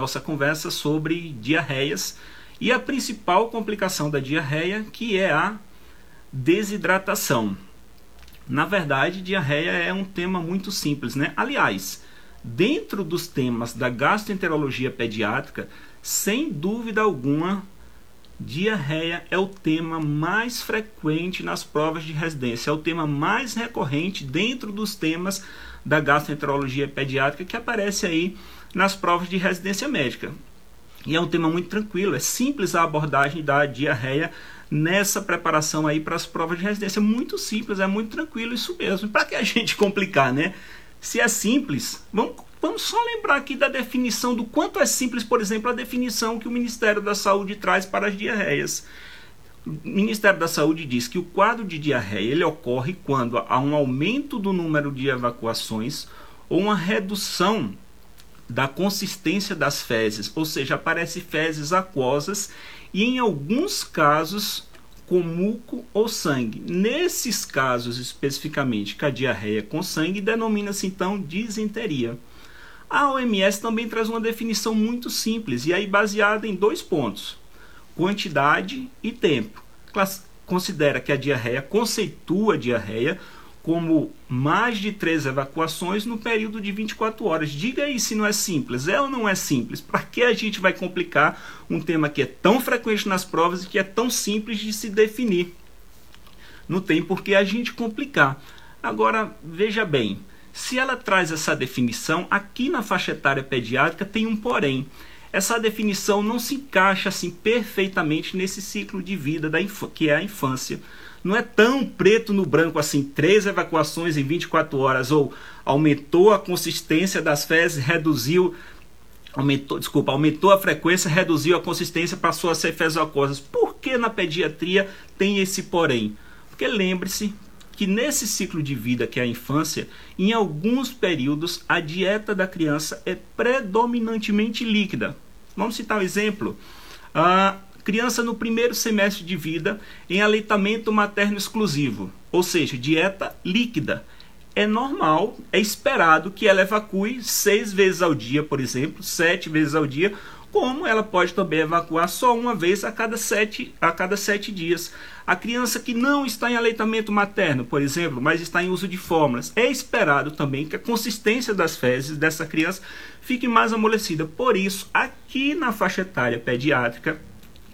nossa conversa sobre diarreias e a principal complicação da diarreia, que é a desidratação. Na verdade, diarreia é um tema muito simples, né? Aliás, dentro dos temas da gastroenterologia pediátrica, sem dúvida alguma, diarreia é o tema mais frequente nas provas de residência, é o tema mais recorrente dentro dos temas da gastroenterologia pediátrica que aparece aí nas provas de residência médica. E é um tema muito tranquilo, é simples a abordagem da diarreia nessa preparação aí para as provas de residência. Muito simples, é muito tranquilo isso mesmo. Para que a gente complicar, né? Se é simples, vamos, vamos só lembrar aqui da definição do quanto é simples, por exemplo, a definição que o Ministério da Saúde traz para as diarreias. O Ministério da Saúde diz que o quadro de diarreia ele ocorre quando há um aumento do número de evacuações ou uma redução da consistência das fezes, ou seja, aparecem fezes aquosas e em alguns casos com muco ou sangue. Nesses casos especificamente, que a diarreia com sangue denomina-se então disenteria. A OMS também traz uma definição muito simples e aí baseada em dois pontos: quantidade e tempo. Considera que a diarreia conceitua a diarreia como mais de três evacuações no período de 24 horas. Diga aí se não é simples. É ou não é simples? Para que a gente vai complicar um tema que é tão frequente nas provas e que é tão simples de se definir? Não tem por que a gente complicar. Agora, veja bem, se ela traz essa definição, aqui na faixa etária pediátrica tem um porém. Essa definição não se encaixa assim perfeitamente nesse ciclo de vida da que é a infância não é tão preto no branco assim, três evacuações em 24 horas, ou aumentou a consistência das fezes, reduziu, aumentou, desculpa, aumentou a frequência, reduziu a consistência, passou a ser fezes aquosas. Por que na pediatria tem esse porém? Porque lembre-se que nesse ciclo de vida que é a infância, em alguns períodos a dieta da criança é predominantemente líquida. Vamos citar um exemplo. Ah, criança no primeiro semestre de vida em aleitamento materno exclusivo, ou seja, dieta líquida. É normal, é esperado que ela evacue seis vezes ao dia, por exemplo, sete vezes ao dia, como ela pode também evacuar só uma vez a cada sete, a cada sete dias. A criança que não está em aleitamento materno, por exemplo, mas está em uso de fórmulas, é esperado também que a consistência das fezes dessa criança fique mais amolecida. Por isso, aqui na faixa etária pediátrica,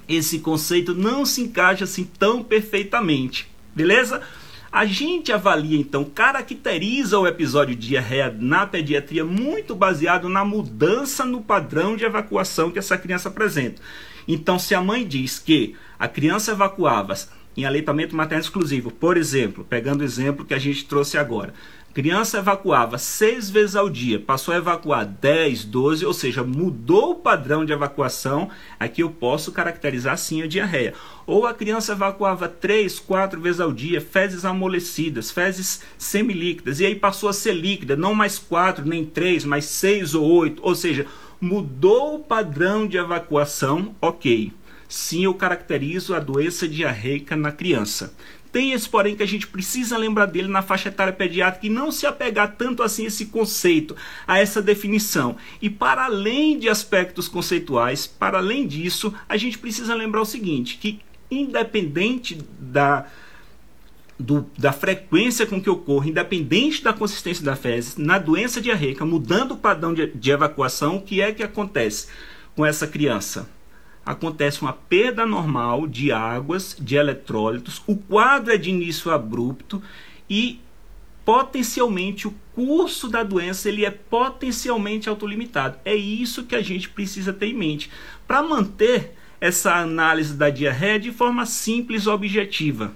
esse conceito não se encaixa assim tão perfeitamente, beleza? A gente avalia então, caracteriza o episódio diarreia na pediatria muito baseado na mudança no padrão de evacuação que essa criança apresenta. Então, se a mãe diz que a criança evacuava em aleitamento materno exclusivo, por exemplo, pegando o exemplo que a gente trouxe agora, Criança evacuava seis vezes ao dia, passou a evacuar 10, 12, ou seja, mudou o padrão de evacuação. Aqui eu posso caracterizar sim a diarreia. Ou a criança evacuava três, quatro vezes ao dia, fezes amolecidas, fezes semilíquidas, e aí passou a ser líquida, não mais quatro, nem três, mas seis ou oito, ou seja, mudou o padrão de evacuação, ok. Sim, eu caracterizo a doença diarreica na criança. Tem esse porém que a gente precisa lembrar dele na faixa etária pediátrica e não se apegar tanto assim a esse conceito, a essa definição. E para além de aspectos conceituais, para além disso, a gente precisa lembrar o seguinte, que independente da do, da frequência com que ocorre, independente da consistência da fezes, na doença diarreica, mudando o padrão de, de evacuação, o que é que acontece com essa criança? Acontece uma perda normal de águas, de eletrólitos, o quadro é de início abrupto e potencialmente o curso da doença ele é potencialmente autolimitado. É isso que a gente precisa ter em mente para manter essa análise da diarreia de forma simples e objetiva,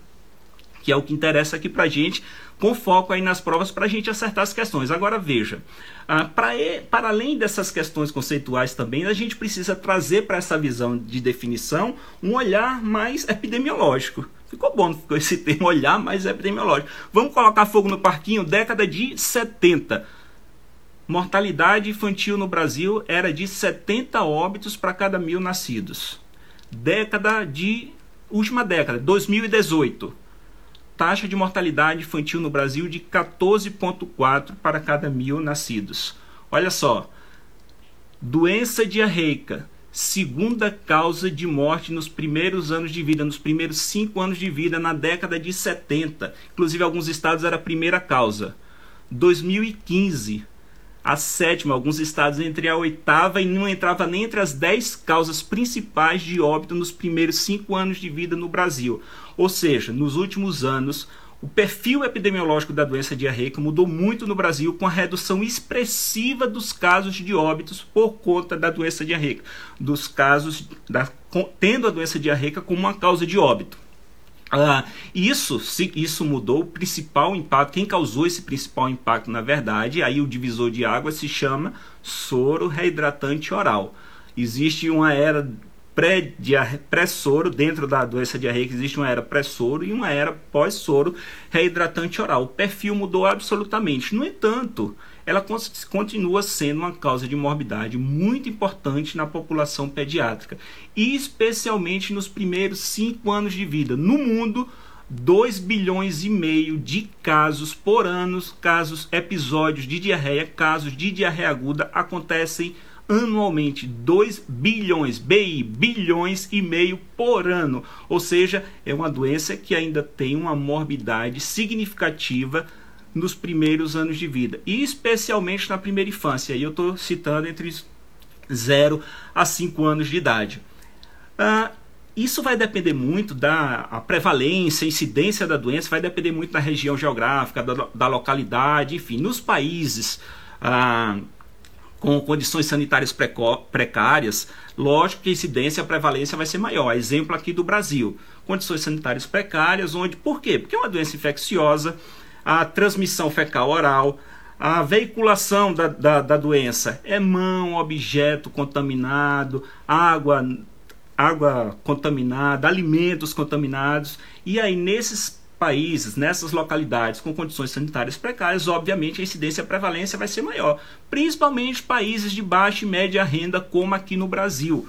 que é o que interessa aqui para a gente, com foco aí nas provas para a gente acertar as questões. Agora veja, ah, para, além dessas questões conceituais também, a gente precisa trazer para essa visão de definição um olhar mais epidemiológico. Ficou bom ficou esse termo, olhar mais epidemiológico. Vamos colocar fogo no parquinho, década de 70. Mortalidade infantil no Brasil era de 70 óbitos para cada mil nascidos. Década de. última década, 2018 taxa de mortalidade infantil no Brasil de 14,4 para cada mil nascidos. Olha só, Doença diarreica, segunda causa de morte nos primeiros anos de vida, nos primeiros cinco anos de vida, na década de 70. Inclusive, alguns estados era a primeira causa. 2015, a sétima, alguns estados entre a oitava e não entrava nem entre as dez causas principais de óbito nos primeiros cinco anos de vida no Brasil. Ou seja, nos últimos anos, o perfil epidemiológico da doença diarreica mudou muito no Brasil, com a redução expressiva dos casos de óbitos por conta da doença diarreica, dos casos da, tendo a doença diarreica como uma causa de óbito. Ah, isso, se, isso mudou o principal impacto. Quem causou esse principal impacto, na verdade, aí o divisor de água se chama soro reidratante oral. Existe uma era pré-soro, dentro da doença diarreica existe uma era pré-soro e uma era pós-soro reidratante oral. O perfil mudou absolutamente. No entanto, ela continua sendo uma causa de morbidade muito importante na população pediátrica, e especialmente nos primeiros cinco anos de vida. No mundo, 2 bilhões e meio de casos por ano, casos, episódios de diarreia, casos de diarreia aguda acontecem anualmente 2 bilhões, BI, bilhões e meio por ano. Ou seja, é uma doença que ainda tem uma morbidade significativa nos primeiros anos de vida, e especialmente na primeira infância. E eu estou citando entre 0 a 5 anos de idade. Ah, isso vai depender muito da prevalência, incidência da doença, vai depender muito da região geográfica, da, da localidade, enfim. Nos países ah, com condições sanitárias precárias, lógico que a incidência, a prevalência vai ser maior. Exemplo aqui do Brasil, condições sanitárias precárias, onde por quê? Porque é uma doença infecciosa, a transmissão fecal oral, a veiculação da, da, da doença é mão, objeto contaminado, água, água contaminada, alimentos contaminados. E aí, nesses países, nessas localidades com condições sanitárias precárias, obviamente a incidência e a prevalência vai ser maior, principalmente países de baixa e média renda, como aqui no Brasil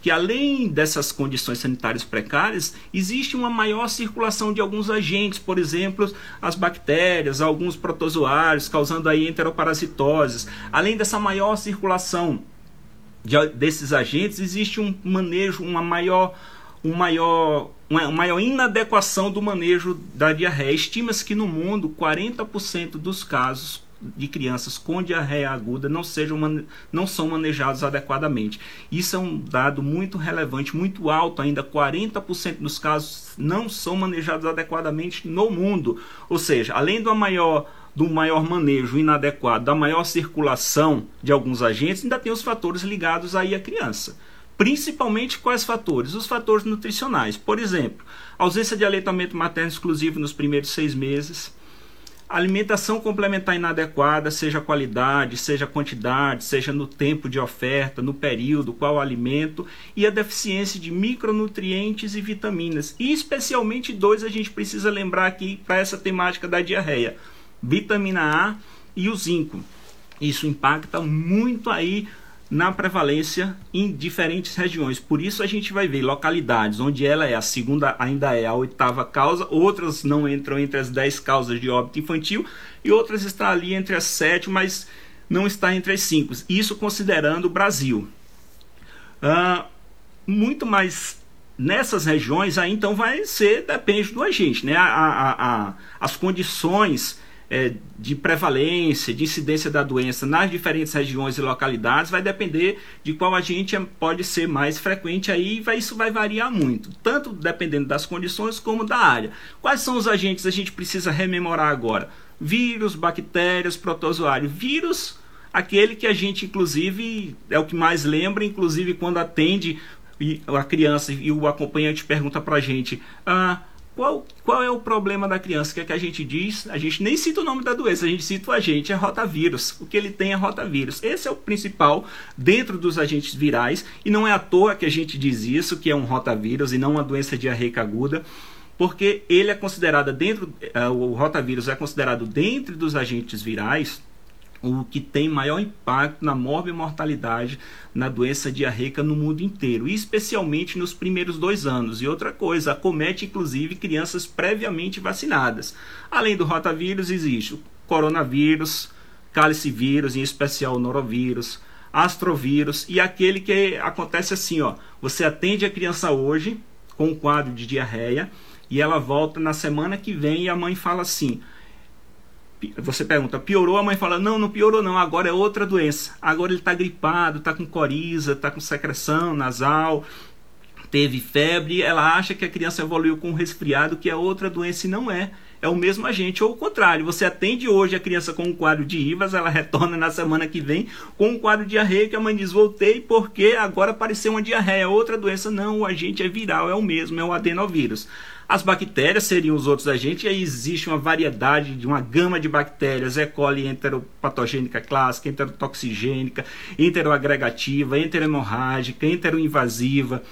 que além dessas condições sanitárias precárias, existe uma maior circulação de alguns agentes, por exemplo, as bactérias, alguns protozoários, causando aí enteroparasitoses. Além dessa maior circulação de, desses agentes, existe um manejo, uma maior, um maior, uma maior inadequação do manejo da diarreia. Estima-se que no mundo 40% dos casos de crianças com diarreia aguda não, sejam, não são manejados adequadamente. Isso é um dado muito relevante, muito alto ainda. 40% dos casos não são manejados adequadamente no mundo. Ou seja, além do maior do maior manejo inadequado, da maior circulação de alguns agentes, ainda tem os fatores ligados aí à criança. Principalmente quais fatores? Os fatores nutricionais. Por exemplo, ausência de aleitamento materno exclusivo nos primeiros seis meses, Alimentação complementar inadequada, seja qualidade, seja quantidade, seja no tempo de oferta, no período, qual alimento, e a deficiência de micronutrientes e vitaminas. E especialmente dois a gente precisa lembrar aqui para essa temática da diarreia: vitamina A e o zinco. Isso impacta muito aí na prevalência em diferentes regiões. Por isso a gente vai ver localidades onde ela é a segunda, ainda é a oitava causa, outras não entram entre as dez causas de óbito infantil e outras estão ali entre as sete, mas não está entre as cinco. Isso considerando o Brasil. Uh, muito mais nessas regiões aí então vai ser depende do agente, né? A, a, a, as condições é, de prevalência, de incidência da doença nas diferentes regiões e localidades vai depender de qual agente pode ser mais frequente aí, vai, isso vai variar muito, tanto dependendo das condições como da área. Quais são os agentes a gente precisa rememorar agora? Vírus, bactérias, protozoário. Vírus, aquele que a gente inclusive é o que mais lembra, inclusive quando atende a criança e o acompanhante pergunta para a gente, ah, qual, qual é o problema da criança? O que é que a gente diz? A gente nem cita o nome da doença, a gente cita o agente, é rotavírus. O que ele tem é rotavírus. Esse é o principal dentro dos agentes virais, e não é à toa que a gente diz isso, que é um rotavírus e não uma doença diarreica aguda, porque ele é considerado dentro, uh, o rotavírus é considerado dentro dos agentes virais o que tem maior impacto na morbimortalidade na doença diarreica no mundo inteiro, especialmente nos primeiros dois anos. E outra coisa, acomete inclusive crianças previamente vacinadas. Além do rotavírus, existe o coronavírus, cálice vírus, em especial o norovírus, astrovírus e aquele que acontece assim, ó, você atende a criança hoje com um quadro de diarreia e ela volta na semana que vem e a mãe fala assim: você pergunta, piorou? A mãe fala, não, não piorou não, agora é outra doença. Agora ele está gripado, está com coriza, está com secreção nasal, teve febre. Ela acha que a criança evoluiu com resfriado, que é outra doença e não é. É o mesmo agente, ou o contrário. Você atende hoje a criança com um quadro de IVAS, ela retorna na semana que vem com um quadro de diarreia, que a mãe diz, voltei porque agora apareceu uma diarreia, outra doença. Não, o agente é viral, é o mesmo, é o adenovírus. As bactérias seriam os outros agentes, e aí existe uma variedade de uma gama de bactérias, E. coli enteropatogênica clássica, enterotoxigênica, enteroagregativa, enterohemorrágica, enteroinvasiva,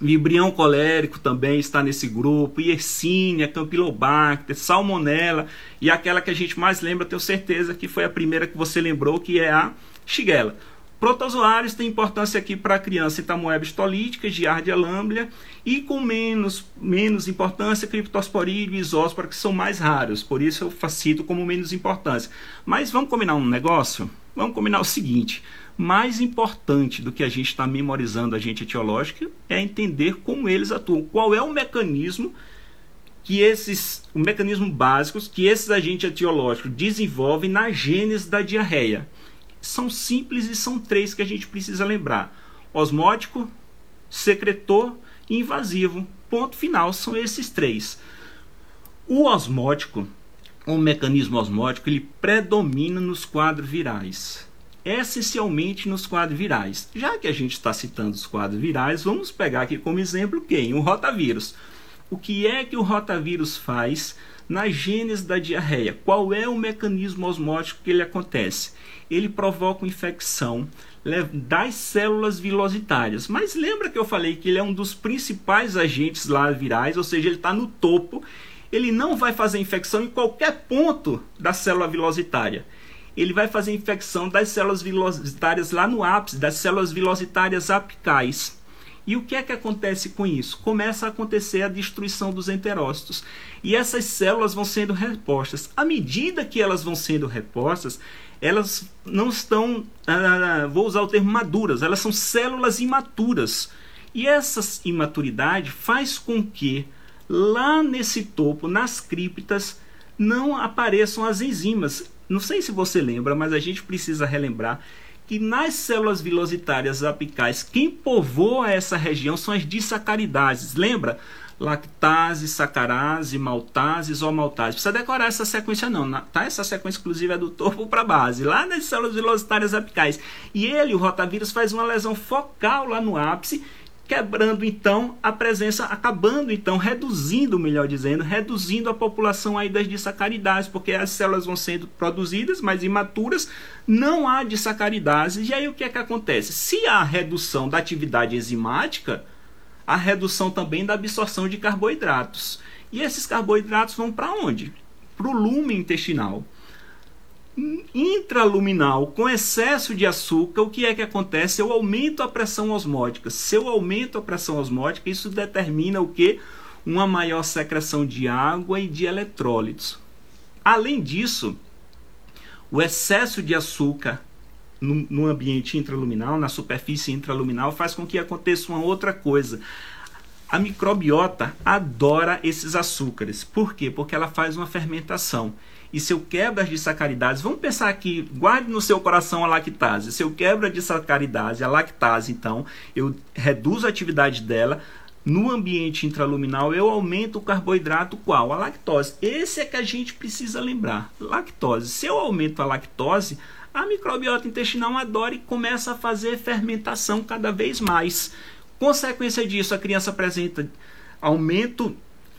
Vibrião colérico também está nesse grupo, Yersinia, Campylobacter, Salmonella e aquela que a gente mais lembra, tenho certeza que foi a primeira que você lembrou, que é a Shigella. Protozoários têm importância aqui para a criança entamoeba histolítica, giardia lamblia e com menos, menos importância criptosporídeo e isóspora, que são mais raros, por isso eu facito como menos importância. Mas vamos combinar um negócio? Vamos combinar o seguinte, mais importante do que a gente está memorizando agente etiológico é entender como eles atuam, qual é o mecanismo que esses, o mecanismo básicos que esses agentes etiológicos desenvolvem na gênese da diarreia são simples e são três que a gente precisa lembrar: osmótico, secretor e invasivo. Ponto final, são esses três. O osmótico, o mecanismo osmótico, ele predomina nos quadros virais. Essencialmente nos quadros virais. Já que a gente está citando os quadros virais, vamos pegar aqui como exemplo quem? O rotavírus. O que é que o rotavírus faz na gênese da diarreia? Qual é o mecanismo osmótico que ele acontece? ele provoca infecção das células vilositárias. Mas lembra que eu falei que ele é um dos principais agentes lá virais, ou seja, ele está no topo. Ele não vai fazer infecção em qualquer ponto da célula vilositária. Ele vai fazer infecção das células vilositárias lá no ápice, das células vilositárias apicais. E o que é que acontece com isso? Começa a acontecer a destruição dos enterócitos. E essas células vão sendo repostas. À medida que elas vão sendo repostas, elas não estão, ah, vou usar o termo maduras, elas são células imaturas. E essa imaturidade faz com que lá nesse topo, nas criptas, não apareçam as enzimas. Não sei se você lembra, mas a gente precisa relembrar que nas células vilositárias apicais, quem povoa essa região são as disacaridases. Lembra? lactase, sacarase, maltase, isomaltase. Precisa decorar essa sequência não, tá? Essa sequência inclusive é do topo para base, lá nas células velocitárias apicais. E ele, o rotavírus, faz uma lesão focal lá no ápice, quebrando então a presença, acabando então, reduzindo, melhor dizendo, reduzindo a população aí das disacaridases, porque as células vão sendo produzidas, mas imaturas, não há disacaridases. E aí o que é que acontece? Se há redução da atividade enzimática, a redução também da absorção de carboidratos. E esses carboidratos vão para onde? Para o lume intestinal. Intraluminal, com excesso de açúcar, o que é que acontece? Eu aumento a pressão osmótica. Se eu aumento a pressão osmótica, isso determina o que? Uma maior secreção de água e de eletrólitos. Além disso, o excesso de açúcar no, ambiente intraluminal, na superfície intraluminal, faz com que aconteça uma outra coisa. A microbiota adora esses açúcares. Por quê? Porque ela faz uma fermentação. E se eu quebro as disacaridades, vamos pensar aqui, guarde no seu coração a lactase. Se eu quebro a disacaridase, a lactase, então, eu reduzo a atividade dela, no ambiente intraluminal eu aumento o carboidrato qual? A lactose. Esse é que a gente precisa lembrar. Lactose. Se eu aumento a lactose, a microbiota intestinal adora e começa a fazer fermentação cada vez mais. Consequência disso, a criança apresenta aumento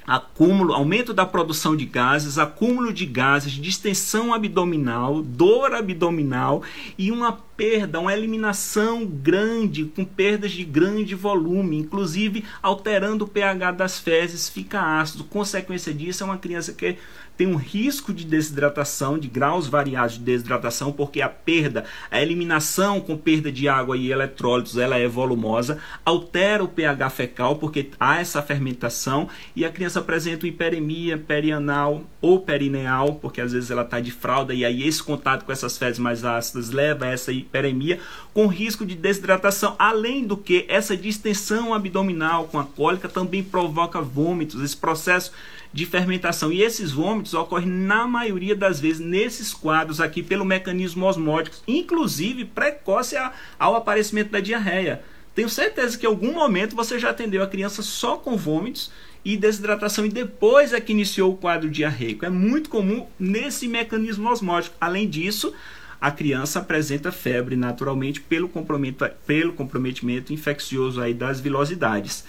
acúmulo, aumento da produção de gases, acúmulo de gases, distensão abdominal, dor abdominal e uma perda, uma eliminação grande, com perdas de grande volume, inclusive alterando o pH das fezes, fica ácido. Consequência disso é uma criança que tem um risco de desidratação, de graus variados de desidratação, porque a perda, a eliminação com perda de água e eletrólitos, ela é volumosa, altera o pH fecal, porque há essa fermentação, e a criança apresenta hiperemia perianal ou perineal, porque às vezes ela está de fralda, e aí esse contato com essas fezes mais ácidas leva a essa hiperemia, com risco de desidratação. Além do que, essa distensão abdominal com a cólica também provoca vômitos, esse processo de fermentação. E esses vômitos ocorrem na maioria das vezes nesses quadros aqui pelo mecanismo osmótico, inclusive precoce ao aparecimento da diarreia. Tenho certeza que em algum momento você já atendeu a criança só com vômitos e desidratação e depois é que iniciou o quadro diarreico. É muito comum nesse mecanismo osmótico. Além disso, a criança apresenta febre naturalmente pelo comprometimento, pelo comprometimento infeccioso aí das vilosidades.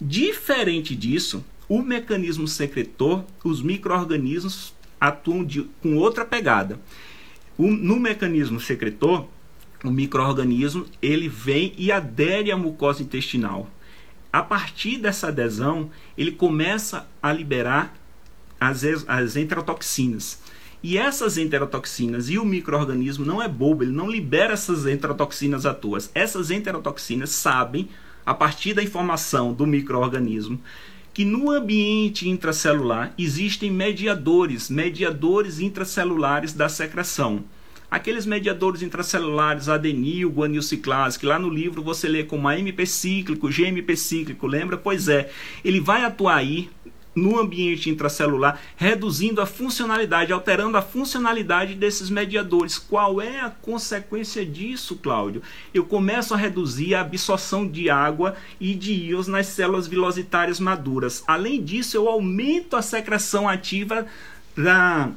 Diferente disso, o mecanismo secretor, os micro-organismos atuam de, com outra pegada. O, no mecanismo secretor, o microorganismo ele vem e adere à mucosa intestinal. A partir dessa adesão, ele começa a liberar as, as enterotoxinas. E essas enterotoxinas e o microorganismo não é bobo, ele não libera essas enterotoxinas à toa. Essas enterotoxinas sabem, a partir da informação do microorganismo, que no ambiente intracelular existem mediadores, mediadores intracelulares da secreção aqueles mediadores intracelulares, adenil, guanilciclase, que lá no livro você lê como AMP cíclico, GMP cíclico, lembra? Pois é, ele vai atuar aí no ambiente intracelular, reduzindo a funcionalidade, alterando a funcionalidade desses mediadores. Qual é a consequência disso, Cláudio? Eu começo a reduzir a absorção de água e de íons nas células vilositárias maduras. Além disso, eu aumento a secreção ativa da,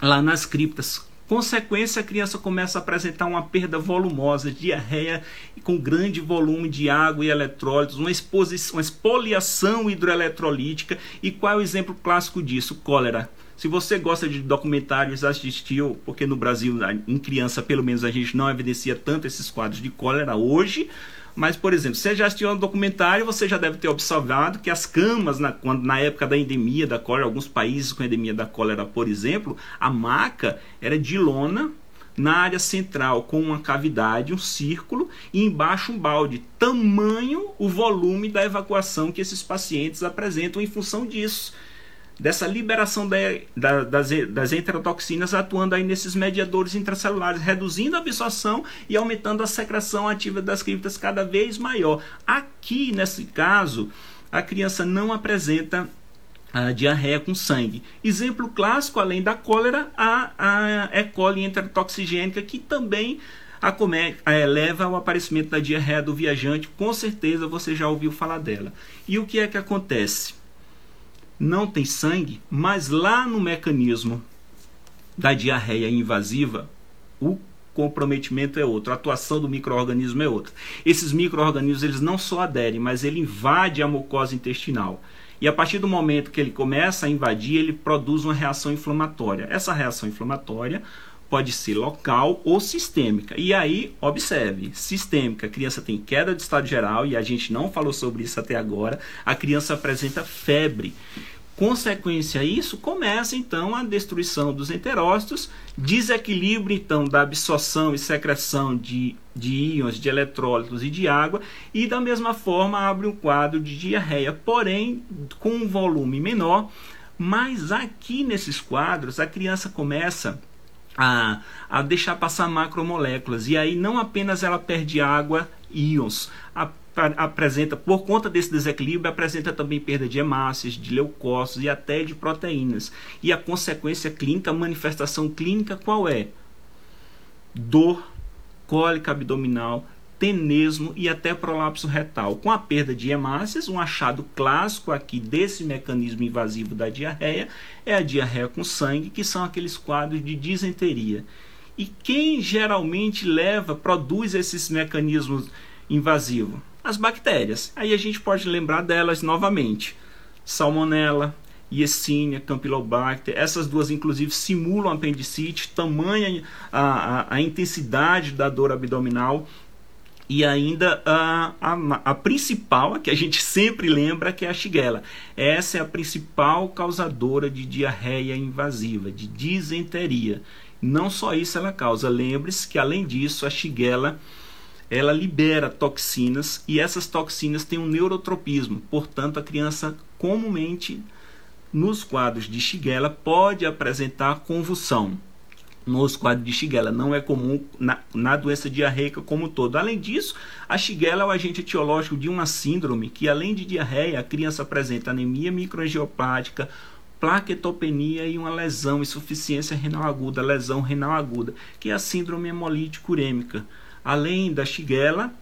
lá nas criptas Consequência, a criança começa a apresentar uma perda volumosa, diarreia com grande volume de água e eletrólitos, uma, exposição, uma expoliação hidroeletrolítica. E qual é o exemplo clássico disso? Cólera. Se você gosta de documentários, assistiu, porque no Brasil, em criança, pelo menos a gente não evidencia tanto esses quadros de cólera hoje, mas, por exemplo, você já assistiu um documentário, você já deve ter observado que as camas, na, quando, na época da endemia da cólera, alguns países com endemia da cólera, por exemplo, a maca era de lona na área central com uma cavidade, um círculo e embaixo um balde. Tamanho o volume da evacuação que esses pacientes apresentam em função disso dessa liberação da, da, das, das enterotoxinas atuando aí nesses mediadores intracelulares, reduzindo a absorção e aumentando a secreção ativa das criptas cada vez maior. Aqui, nesse caso, a criança não apresenta a diarreia com sangue. Exemplo clássico, além da cólera, a, a E. coli enterotoxigênica, que também acomete, é, ao aparecimento da diarreia do viajante. Com certeza você já ouviu falar dela. E o que é que acontece? Não tem sangue, mas lá no mecanismo da diarreia invasiva, o comprometimento é outro, a atuação do microorganismo é outra. Esses microorganismos eles não só aderem, mas ele invade a mucosa intestinal. E a partir do momento que ele começa a invadir, ele produz uma reação inflamatória. Essa reação inflamatória pode ser local ou sistêmica. E aí, observe, sistêmica, a criança tem queda de estado geral e a gente não falou sobre isso até agora. A criança apresenta febre. Consequência a isso, começa então a destruição dos enterócitos, desequilíbrio então da absorção e secreção de, de íons, de eletrólitos e de água, e da mesma forma abre um quadro de diarreia, porém com um volume menor. Mas aqui nesses quadros a criança começa a, a deixar passar macromoléculas. E aí não apenas ela perde água, íons, a, a, apresenta, por conta desse desequilíbrio, apresenta também perda de hemácias, de leucócitos e até de proteínas. E a consequência clínica, a manifestação clínica qual é? Dor, cólica abdominal, tenesmo e até prolapso retal. Com a perda de hemácias, um achado clássico aqui desse mecanismo invasivo da diarreia é a diarreia com sangue, que são aqueles quadros de disenteria. E quem geralmente leva, produz esses mecanismos invasivos? As bactérias. Aí a gente pode lembrar delas novamente. Salmonella, Yersinia, Campylobacter, essas duas inclusive simulam apendicite, tamanha a, a, a intensidade da dor abdominal e ainda a, a, a, principal, a que a gente sempre lembra, que é a Shigella. Essa é a principal causadora de diarreia invasiva, de disenteria. Não só isso ela causa, lembre-se que além disso a Shigella ela libera toxinas e essas toxinas têm um neurotropismo, portanto a criança comumente nos quadros de Shigella pode apresentar convulsão. Nos quadros de Shigella. Não é comum na, na, doença diarreica como todo. Além disso, a Shigella é o agente etiológico de uma síndrome que, além de diarreia, a criança apresenta anemia microangiopática, plaquetopenia e uma lesão, insuficiência renal aguda, lesão renal aguda, que é a síndrome hemolítica urêmica. Além da Shigella,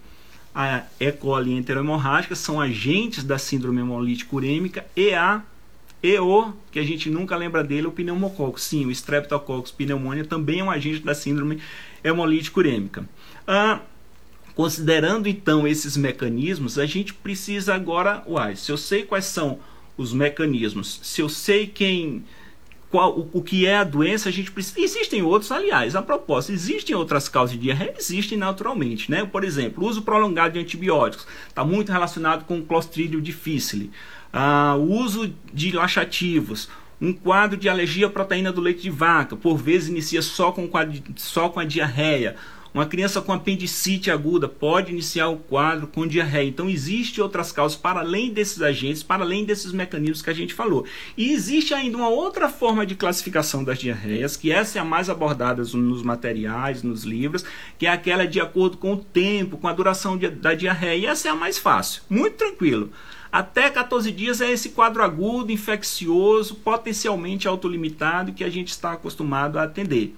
a E. coli enterohemorrágica são agentes da síndrome hemolítica urêmica e a e o, que a gente nunca lembra dele, o pneumococcus. Sim, o Streptococcus pneumonia também é um agente da síndrome hemolítica urêmica. Ah, considerando então esses mecanismos, a gente precisa agora, uai, se eu sei quais são os mecanismos, se eu sei quem qual, o, o, que é a doença, a gente precisa. Existem outros, aliás, a propósito, existem outras causas de diarreia? Existem naturalmente, né? Por exemplo, o uso prolongado de antibióticos está muito relacionado com o Clostridium difficile ah, o uso de laxativos, um quadro de alergia à proteína do leite de vaca, por vezes inicia só com, só com a diarreia. Uma criança com apendicite aguda pode iniciar o quadro com diarreia. Então, existem outras causas para além desses agentes, para além desses mecanismos que a gente falou. E existe ainda uma outra forma de classificação das diarreias, que essa é a mais abordada nos materiais, nos livros, que é aquela de acordo com o tempo, com a duração da diarreia. E essa é a mais fácil, muito tranquilo. Até 14 dias é esse quadro agudo, infeccioso, potencialmente autolimitado que a gente está acostumado a atender.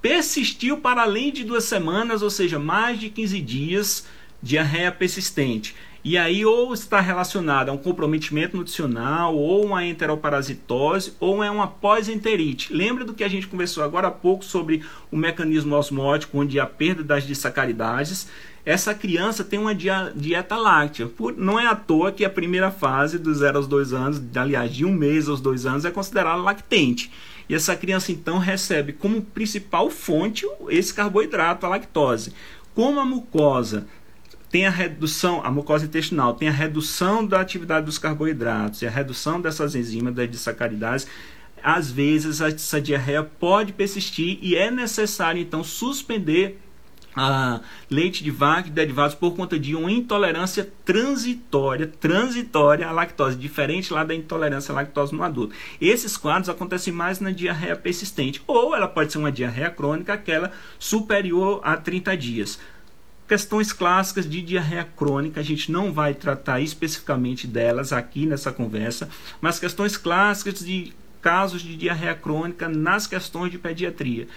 Persistiu para além de duas semanas, ou seja, mais de 15 dias, diarreia persistente. E aí ou está relacionado a um comprometimento nutricional, ou uma enteroparasitose, ou é uma pós-enterite. Lembra do que a gente conversou agora há pouco sobre o mecanismo osmótico, onde a perda das disacaridades essa criança tem uma dieta láctea. Não é à toa que a primeira fase, do 0 aos 2 anos, aliás, de um mês aos dois anos, é considerada lactente. E essa criança então recebe como principal fonte esse carboidrato, a lactose. Como a mucosa tem a redução, a mucosa intestinal tem a redução da atividade dos carboidratos e a redução dessas enzimas das disacaridades, às vezes essa diarreia pode persistir e é necessário então suspender a leite de vaca e derivados por conta de uma intolerância transitória, transitória à lactose, diferente lá da intolerância à lactose no adulto. Esses quadros acontecem mais na diarreia persistente, ou ela pode ser uma diarreia crônica, aquela superior a 30 dias. Questões clássicas de diarreia crônica, a gente não vai tratar especificamente delas aqui nessa conversa, mas questões clássicas de casos de diarreia crônica nas questões de pediatria.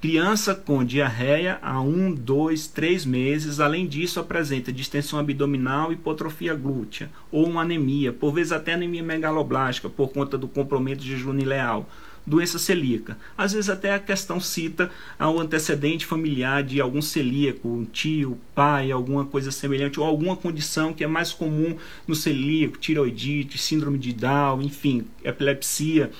Criança com diarreia há 1, 2, 3 meses, além disso, apresenta distensão abdominal, hipotrofia glútea ou uma anemia, por vezes até anemia megaloblástica, por conta do comprometimento de jejum ileal. Doença celíaca. Às vezes até a questão cita ao antecedente familiar de algum celíaco, um tio, pai, alguma coisa semelhante, ou alguma condição que é mais comum no celíaco, tiroidite, síndrome de Down, enfim, epilepsia,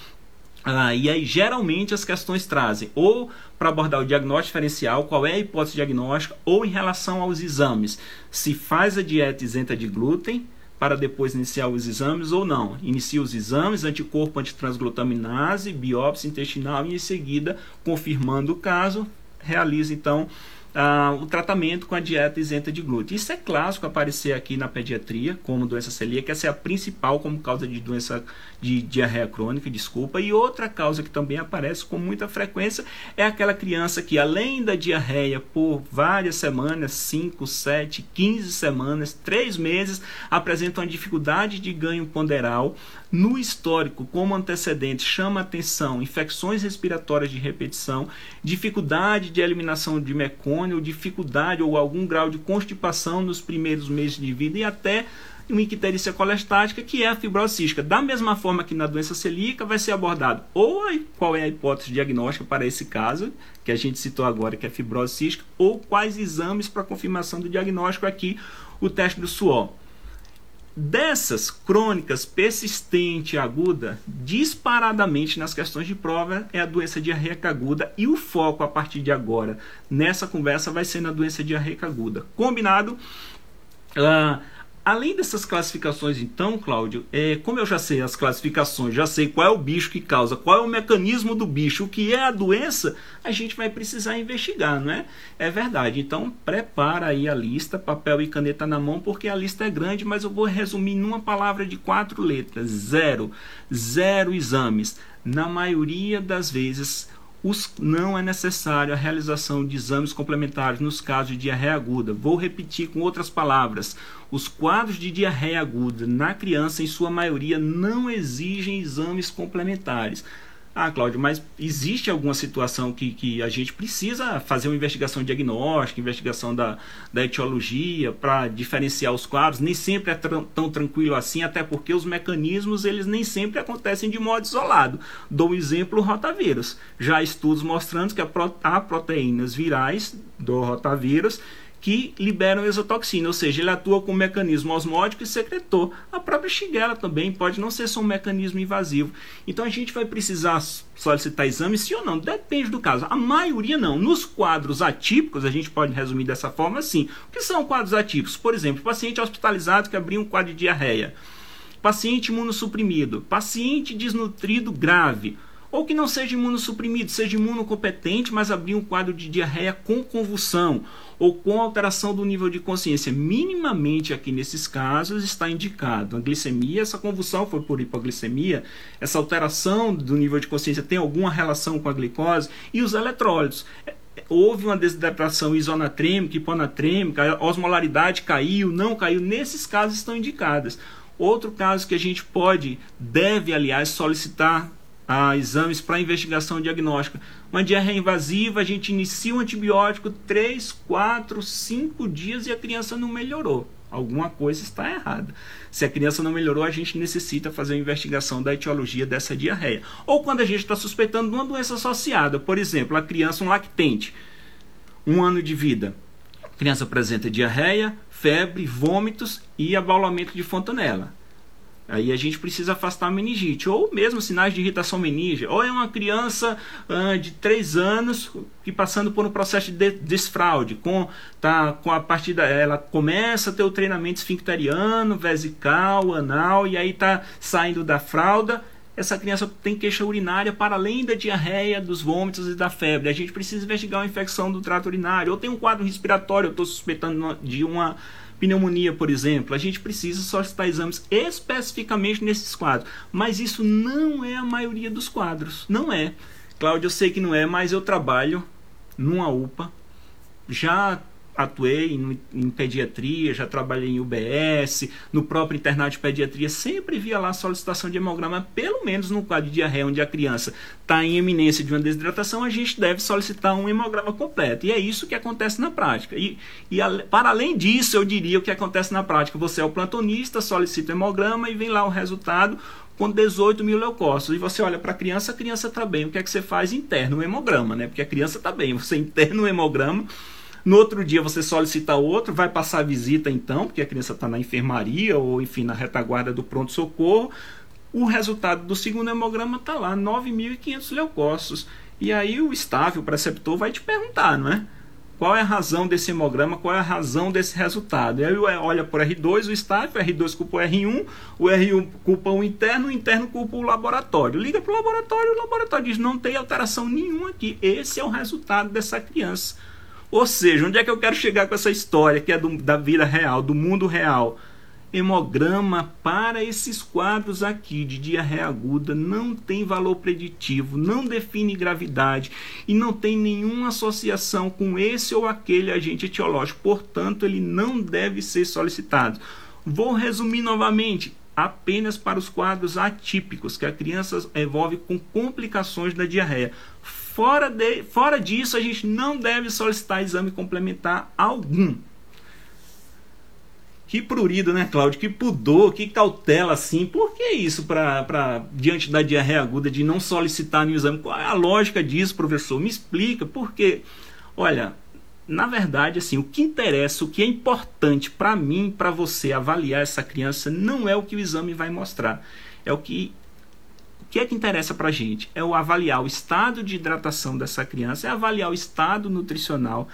ah, e aí, geralmente, as questões trazem ou para abordar o diagnóstico diferencial, qual é a hipótese diagnóstica, ou em relação aos exames. Se faz a dieta isenta de glúten para depois iniciar os exames ou não. Inicia os exames, anticorpo antitransglutaminase, biópsia intestinal e em seguida, confirmando o caso, realiza então ah, o tratamento com a dieta isenta de glúten. Isso é clássico aparecer aqui na pediatria como doença celíaca, essa é a principal como causa de doença de diarreia crônica, desculpa. E outra causa que também aparece com muita frequência é aquela criança que além da diarreia por várias semanas, 5, 7, 15 semanas, 3 meses, apresenta uma dificuldade de ganho ponderal, no histórico como antecedente chama atenção infecções respiratórias de repetição, dificuldade de eliminação de mecônio, dificuldade ou algum grau de constipação nos primeiros meses de vida e até uma icterícia colestática, que é a fibrose cística. Da mesma forma que na doença celíaca vai ser abordado ou a, qual é a hipótese diagnóstica para esse caso, que a gente citou agora, que é cística, ou quais exames para confirmação do diagnóstico aqui, o teste do suor. Dessas crônicas persistente aguda, disparadamente nas questões de prova é a doença diarreica aguda e o foco a partir de agora nessa conversa vai ser na doença diarreica aguda. Combinado? Uh, Além dessas classificações, então, Cláudio, é, como eu já sei as classificações, já sei qual é o bicho que causa, qual é o mecanismo do bicho, o que é a doença, a gente vai precisar investigar, não é? É verdade. Então, prepara aí a lista, papel e caneta na mão, porque a lista é grande, mas eu vou resumir numa palavra de quatro letras: zero. Zero exames. Na maioria das vezes, os, não é necessário a realização de exames complementares nos casos de diarreia aguda. Vou repetir com outras palavras: os quadros de diarreia aguda na criança, em sua maioria, não exigem exames complementares. Ah, Cláudio, mas existe alguma situação que, que a gente precisa fazer uma investigação diagnóstica, investigação da, da etiologia para diferenciar os quadros? Nem sempre é tão tranquilo assim, até porque os mecanismos eles nem sempre acontecem de modo isolado. Dou um exemplo, o rotavírus. Já estudos mostrando que há proteínas virais do rotavírus que liberam exotoxina, ou seja, ele atua com um mecanismo osmótico e secretor. A própria Shigella também pode não ser só um mecanismo invasivo. Então a gente vai precisar solicitar exame sim ou não, depende do caso. A maioria não. Nos quadros atípicos, a gente pode resumir dessa forma assim. O que são quadros atípicos? Por exemplo, paciente hospitalizado que abriu um quadro de diarreia, paciente imunossuprimido, paciente desnutrido grave, ou que não seja imunossuprimido, seja imunocompetente, mas abrir um quadro de diarreia com convulsão ou com alteração do nível de consciência. Minimamente aqui nesses casos está indicado a glicemia, essa convulsão foi por hipoglicemia, essa alteração do nível de consciência tem alguma relação com a glicose e os eletrólitos houve uma desidratação isonatrêmica, hiponatrêmica, osmolaridade caiu, não caiu, nesses casos estão indicadas. Outro caso que a gente pode, deve, aliás, solicitar a exames para investigação diagnóstica. Uma diarreia invasiva, a gente inicia um antibiótico 3, 4, 5 dias e a criança não melhorou. Alguma coisa está errada. Se a criança não melhorou, a gente necessita fazer uma investigação da etiologia dessa diarreia. Ou quando a gente está suspeitando de uma doença associada, por exemplo, a criança um lactente, um ano de vida. A criança apresenta diarreia, febre, vômitos e abaulamento de fontanela Aí a gente precisa afastar a meningite, ou mesmo sinais de irritação meníngea, ou é uma criança uh, de 3 anos que passando por um processo de desfraude, com, tá, com a partir da, ela começa a ter o treinamento esfincteriano, vesical, anal, e aí está saindo da fralda, essa criança tem queixa urinária para além da diarreia, dos vômitos e da febre. A gente precisa investigar uma infecção do trato urinário, ou tem um quadro respiratório, eu estou suspeitando de uma pneumonia, por exemplo, a gente precisa solicitar exames especificamente nesses quadros. Mas isso não é a maioria dos quadros. Não é. Cláudio, eu sei que não é, mas eu trabalho numa UPA. Já atuei em, em, pediatria, já trabalhei em UBS, no próprio internato de pediatria, sempre via lá solicitação de hemograma, pelo menos no quadro de diarreia, onde a criança está em eminência de uma desidratação, a gente deve solicitar um hemograma completo. E é isso que acontece na prática. E, e a, para além disso, eu diria o que acontece na prática. Você é o plantonista, solicita o hemograma e vem lá o resultado com 18 mil leucócitos. E você olha para a criança, a criança está bem. O que é que você faz? Interno o hemograma, né? Porque a criança está bem. Você interna o hemograma no outro dia você solicita outro, vai passar visita então, porque a criança está na enfermaria ou enfim na retaguarda do pronto-socorro. O resultado do segundo hemograma está lá, 9.500 leucócitos. E aí o estável, o preceptor, vai te perguntar, não é? Qual é a razão desse hemograma, qual é a razão desse resultado? E aí olha por R2, o estável, o R2 culpa o R1, o R1 culpa o interno, o interno culpa o laboratório. Liga para o laboratório, o laboratório diz, não tem alteração nenhuma aqui. Esse é o resultado dessa criança. Ou seja, onde é que eu quero chegar com essa história que é do, da vida real, do mundo real? Hemograma para esses quadros aqui de diarreia aguda não tem valor preditivo, não define gravidade e não tem nenhuma associação com esse ou aquele agente etiológico, portanto, ele não deve ser solicitado. Vou resumir novamente apenas para os quadros atípicos que a criança envolve com complicações da diarreia. Fora, de, fora disso, a gente não deve solicitar exame complementar algum. Que prurido, né, Cláudio? Que pudor, que cautela, assim. Por que isso, pra, pra, diante da diarreia aguda, de não solicitar nenhum exame? Qual é a lógica disso, professor? Me explica. Porque, olha, na verdade, assim, o que interessa, o que é importante para mim, para você avaliar essa criança, não é o que o exame vai mostrar. É o que que é que interessa para a gente? É o avaliar o estado de hidratação dessa criança, é avaliar o estado nutricional,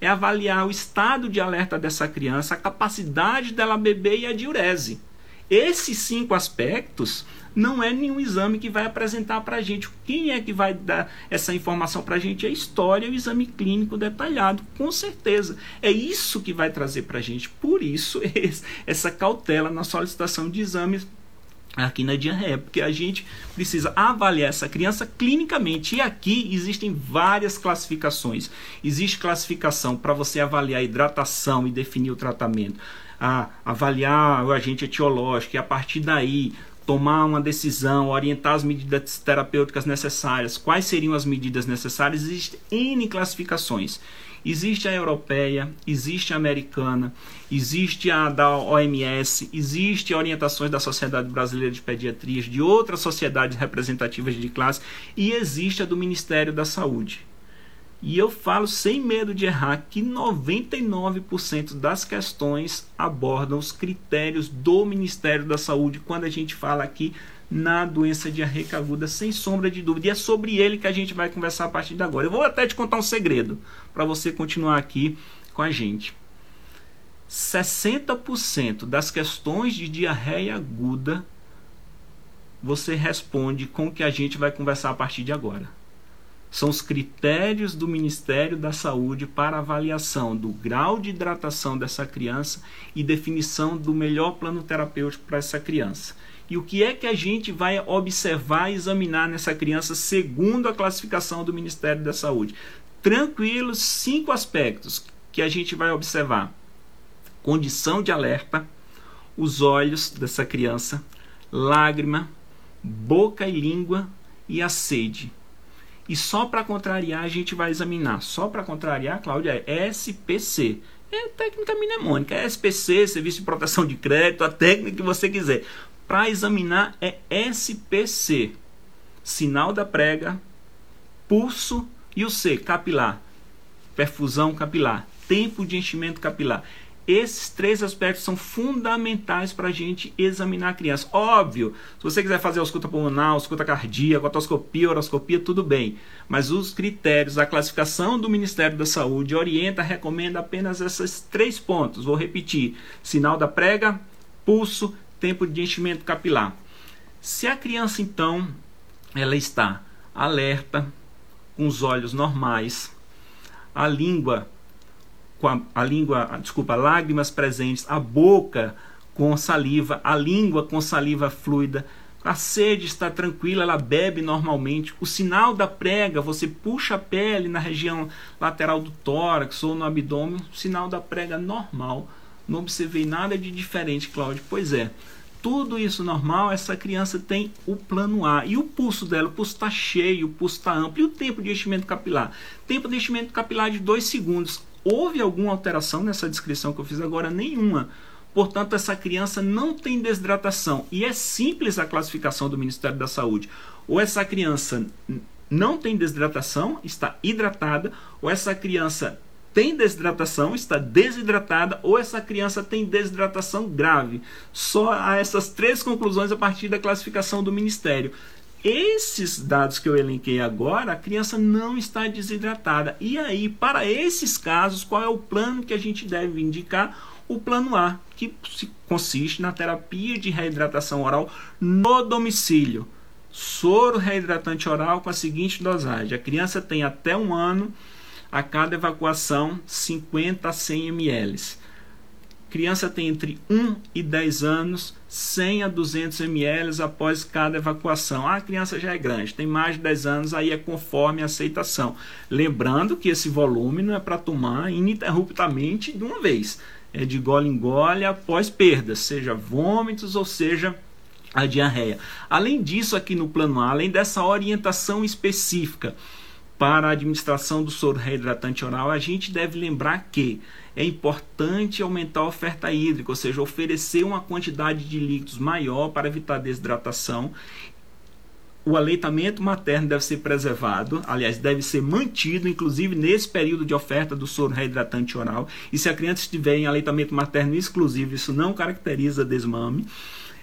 é avaliar o estado de alerta dessa criança, a capacidade dela beber e a diurese. Esses cinco aspectos não é nenhum exame que vai apresentar para a gente. Quem é que vai dar essa informação para a gente? É a história o exame clínico detalhado, com certeza. É isso que vai trazer para a gente. Por isso, essa cautela na solicitação de exames aqui na diarreia, porque a gente precisa avaliar essa criança clinicamente. E aqui existem várias classificações. Existe classificação para você avaliar a hidratação e definir o tratamento, a avaliar o agente etiológico e a partir daí tomar uma decisão, orientar as medidas terapêuticas necessárias. Quais seriam as medidas necessárias? Existem N classificações. Existe a europeia, existe a americana, existe a da OMS, existe orientações da Sociedade Brasileira de Pediatria, de outras sociedades representativas de classe e existe a do Ministério da Saúde. E eu falo sem medo de errar que 99% das questões abordam os critérios do Ministério da Saúde quando a gente fala aqui na doença diarreica aguda, sem sombra de dúvida. E é sobre ele que a gente vai conversar a partir de agora. Eu vou até te contar um segredo para você continuar aqui com a gente. 60% das questões de diarreia aguda você responde com o que a gente vai conversar a partir de agora. São os critérios do Ministério da Saúde para avaliação do grau de hidratação dessa criança e definição do melhor plano terapêutico para essa criança. E o que é que a gente vai observar e examinar nessa criança segundo a classificação do Ministério da Saúde? Tranquilos, cinco aspectos que a gente vai observar: condição de alerta, os olhos dessa criança, lágrima, boca e língua e a sede. E só para contrariar a gente vai examinar, só para contrariar, Cláudia, é SPC. É técnica mnemônica, é SPC, Serviço de Proteção de Crédito, a técnica que você quiser para examinar é SPC, sinal da prega, pulso e o C, capilar, perfusão capilar, tempo de enchimento capilar. Esses três aspectos são fundamentais para a gente examinar a criança. Óbvio, se você quiser fazer ausculta pulmonar, ausculta cardíaca, otoscopia, horoscopia, tudo bem. Mas os critérios, a classificação do Ministério da Saúde orienta, recomenda apenas esses três pontos. Vou repetir: sinal da prega, pulso, tempo de enchimento capilar. Se a criança então ela está alerta, com os olhos normais, a língua com a, a língua, desculpa, lágrimas presentes, a boca com saliva, a língua com saliva fluida, a sede está tranquila, ela bebe normalmente. O sinal da prega, você puxa a pele na região lateral do tórax ou no abdômen, sinal da prega normal. Não observei nada de diferente, Cláudio. Pois é, tudo isso normal, essa criança tem o plano A. E o pulso dela, o pulso está cheio, o pulso está amplo. E o tempo de enchimento capilar? Tempo de enchimento capilar de 2 segundos. Houve alguma alteração nessa descrição que eu fiz agora? Nenhuma. Portanto, essa criança não tem desidratação. E é simples a classificação do Ministério da Saúde. Ou essa criança não tem desidratação, está hidratada, ou essa criança tem desidratação, está desidratada, ou essa criança tem desidratação grave. Só há essas três conclusões a partir da classificação do Ministério. Esses dados que eu elenquei agora, a criança não está desidratada. E aí, para esses casos, qual é o plano que a gente deve indicar? O plano A, que consiste na terapia de reidratação oral no domicílio. Soro reidratante oral com a seguinte dosagem: a criança tem até um ano a cada evacuação 50 a 100 ml. Criança tem entre 1 e 10 anos, 100 a 200 ml após cada evacuação. Ah, a criança já é grande, tem mais de 10 anos, aí é conforme a aceitação. Lembrando que esse volume não é para tomar ininterruptamente de uma vez. É de gole em gole após perdas, seja vômitos ou seja a diarreia. Além disso, aqui no plano A, além dessa orientação específica, para a administração do soro reidratante oral, a gente deve lembrar que é importante aumentar a oferta hídrica, ou seja, oferecer uma quantidade de líquidos maior para evitar desidratação. O aleitamento materno deve ser preservado, aliás, deve ser mantido, inclusive nesse período de oferta do soro reidratante oral. E se a criança estiver em aleitamento materno exclusivo, isso não caracteriza desmame.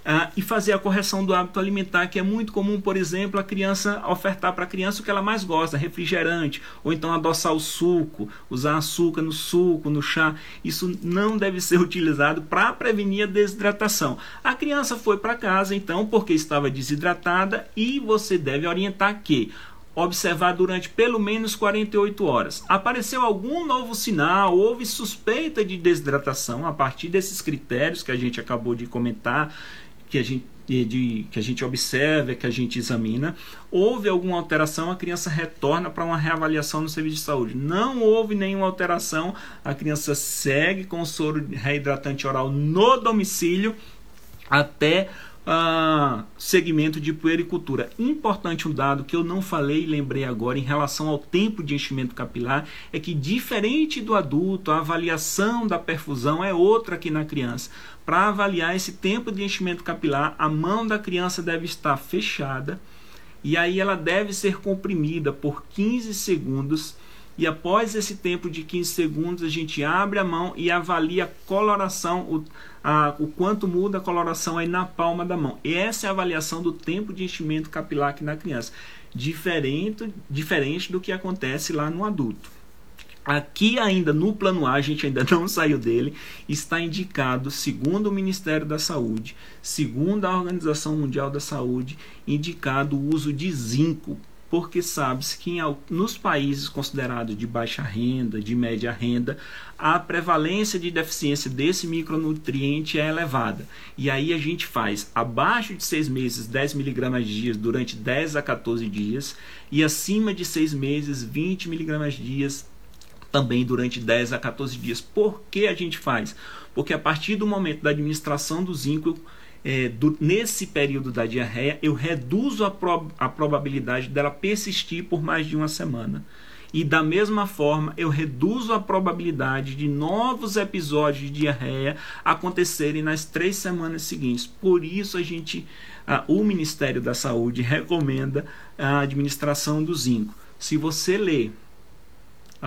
Uh, e fazer a correção do hábito alimentar, que é muito comum, por exemplo, a criança ofertar para a criança o que ela mais gosta, refrigerante, ou então adoçar o suco, usar açúcar no suco, no chá. Isso não deve ser utilizado para prevenir a desidratação. A criança foi para casa, então, porque estava desidratada, e você deve orientar que observar durante pelo menos 48 horas. Apareceu algum novo sinal, houve suspeita de desidratação a partir desses critérios que a gente acabou de comentar, que a gente de, que a gente observa, que a gente examina. Houve alguma alteração, a criança retorna para uma reavaliação no serviço de saúde. Não houve nenhuma alteração, a criança segue com o soro reidratante oral no domicílio até uh, segmento de puericultura. Importante um dado que eu não falei e lembrei agora em relação ao tempo de enchimento capilar é que diferente do adulto, a avaliação da perfusão é outra aqui na criança. Para avaliar esse tempo de enchimento capilar, a mão da criança deve estar fechada e aí ela deve ser comprimida por 15 segundos. E após esse tempo de 15 segundos, a gente abre a mão e avalia a coloração, o, a, o quanto muda a coloração aí na palma da mão. E essa é a avaliação do tempo de enchimento capilar aqui na criança. Diferente, diferente do que acontece lá no adulto. Aqui ainda no plano A, a gente ainda não saiu dele, está indicado, segundo o Ministério da Saúde, segundo a Organização Mundial da Saúde, indicado o uso de zinco, porque sabe-se que em, nos países considerados de baixa renda, de média renda, a prevalência de deficiência desse micronutriente é elevada. E aí a gente faz abaixo de 6 meses 10 miligramas dias durante 10 a 14 dias e acima de 6 meses 20 miligramas dias também durante 10 a 14 dias. Por que a gente faz? Porque a partir do momento da administração do zinco, é, do, nesse período da diarreia, eu reduzo a, prob a probabilidade dela persistir por mais de uma semana. E da mesma forma, eu reduzo a probabilidade de novos episódios de diarreia acontecerem nas três semanas seguintes. Por isso, a gente, o Ministério da Saúde recomenda a administração do zinco. Se você ler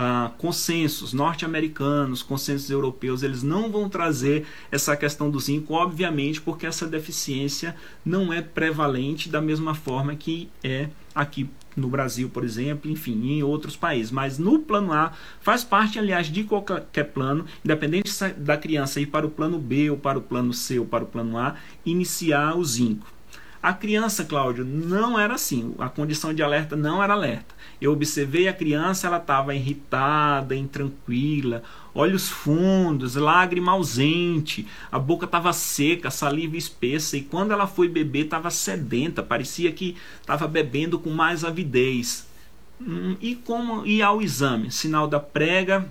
ah, consensos norte-americanos, consensos europeus, eles não vão trazer essa questão do zinco, obviamente, porque essa deficiência não é prevalente da mesma forma que é aqui no Brasil, por exemplo, enfim, em outros países. Mas no plano A, faz parte, aliás, de qualquer plano, independente da criança ir para o plano B, ou para o plano C, ou para o plano A, iniciar o zinco. A criança, Cláudio, não era assim. A condição de alerta não era alerta. Eu observei a criança, ela estava irritada, intranquila, olhos fundos, lágrima ausente, a boca estava seca, saliva espessa e quando ela foi beber estava sedenta, parecia que estava bebendo com mais avidez. Hum, e como e ao exame, sinal da prega,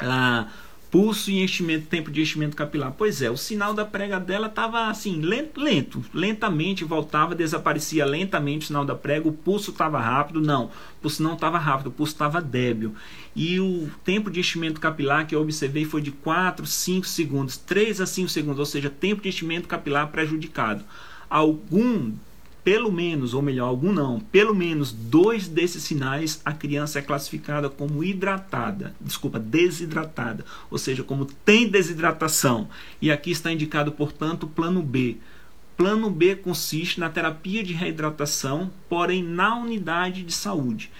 ah, pulso e enchimento, tempo de enchimento capilar. Pois é, o sinal da prega dela estava assim, lento, lento, lentamente voltava, desaparecia lentamente o sinal da prega, o pulso estava rápido, não, o pulso não estava rápido, o pulso estava débil. E o tempo de enchimento capilar que eu observei foi de 4, 5 segundos, 3 a 5 segundos, ou seja, tempo de enchimento capilar prejudicado. Algum pelo menos, ou melhor, algum não, pelo menos dois desses sinais a criança é classificada como hidratada, desculpa, desidratada, ou seja, como tem desidratação. E aqui está indicado, portanto, o plano B. Plano B consiste na terapia de reidratação, porém na unidade de saúde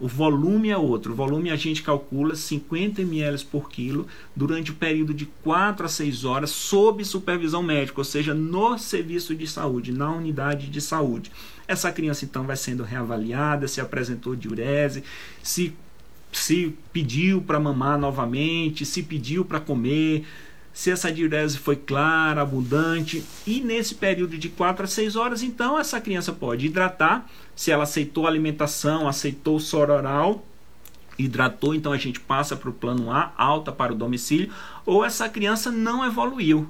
o volume é outro. O volume a gente calcula 50 ml por quilo durante o período de 4 a 6 horas sob supervisão médica, ou seja, no serviço de saúde, na unidade de saúde. Essa criança então vai sendo reavaliada, se apresentou diurese, se se pediu para mamar novamente, se pediu para comer, se essa diurese foi clara, abundante, e nesse período de 4 a 6 horas, então essa criança pode hidratar, se ela aceitou a alimentação, aceitou o soro oral, hidratou, então a gente passa para o plano A, alta para o domicílio, ou essa criança não evoluiu,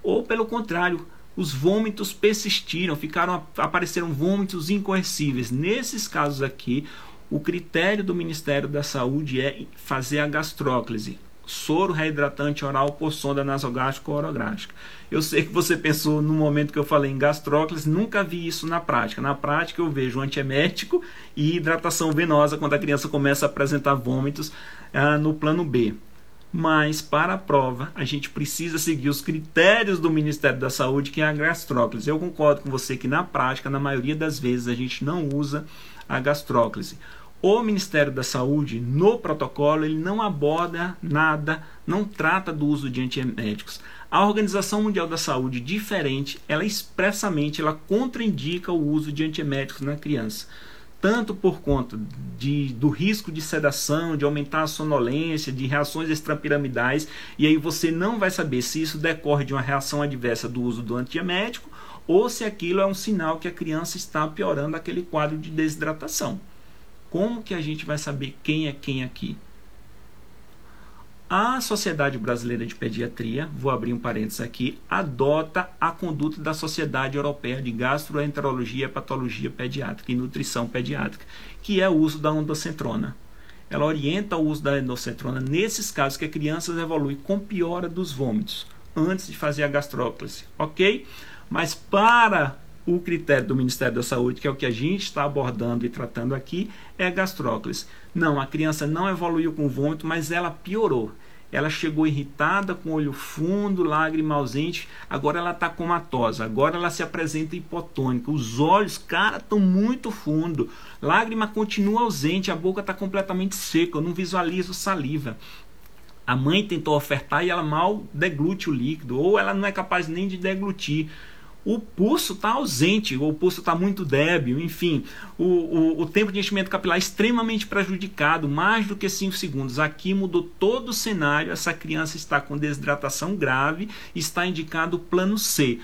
ou pelo contrário, os vômitos persistiram, ficaram apareceram vômitos incoercíveis. Nesses casos aqui, o critério do Ministério da Saúde é fazer a gastróclise, soro reidratante oral por sonda nasogástrica ou orográfica. Eu sei que você pensou no momento que eu falei em gastróclise, nunca vi isso na prática. Na prática eu vejo antiemético e hidratação venosa quando a criança começa a apresentar vômitos ah, no plano B. Mas para a prova, a gente precisa seguir os critérios do Ministério da Saúde, que é a gastróclise. Eu concordo com você que na prática, na maioria das vezes, a gente não usa a gastróclise o Ministério da Saúde, no protocolo, ele não aborda nada, não trata do uso de antieméticos. A Organização Mundial da Saúde, diferente, ela expressamente ela contraindica o uso de antieméticos na criança. tanto por conta de, do risco de sedação, de aumentar a sonolência, de reações extrapiramidais, e aí você não vai saber se isso decorre de uma reação adversa do uso do antiemético ou se aquilo é um sinal que a criança está piorando aquele quadro de desidratação. Como que a gente vai saber quem é quem aqui? A Sociedade Brasileira de Pediatria, vou abrir um parênteses aqui, adota a conduta da Sociedade Europeia de Gastroenterologia, Patologia Pediátrica e Nutrição Pediátrica, que é o uso da ondocentrona. Ela orienta o uso da ondocentrona nesses casos que a criança evolui com piora dos vômitos, antes de fazer a gastróclise, ok? Mas para o critério do Ministério da Saúde, que é o que a gente está abordando e tratando aqui, é gastróclise. Não, a criança não evoluiu com vômito, mas ela piorou. Ela chegou irritada, com olho fundo, lágrima ausente. Agora ela está comatosa. Agora ela se apresenta hipotônica. Os olhos, cara, estão muito fundo. Lágrima continua ausente. A boca está completamente seca. Eu não visualizo saliva. A mãe tentou ofertar e ela mal deglute o líquido, ou ela não é capaz nem de deglutir o pulso está ausente, ou o pulso está muito débil, enfim, o, o, o, tempo de enchimento capilar é extremamente prejudicado, mais do que 5 segundos. Aqui mudou todo o cenário, essa criança está com desidratação grave, está indicado o plano C.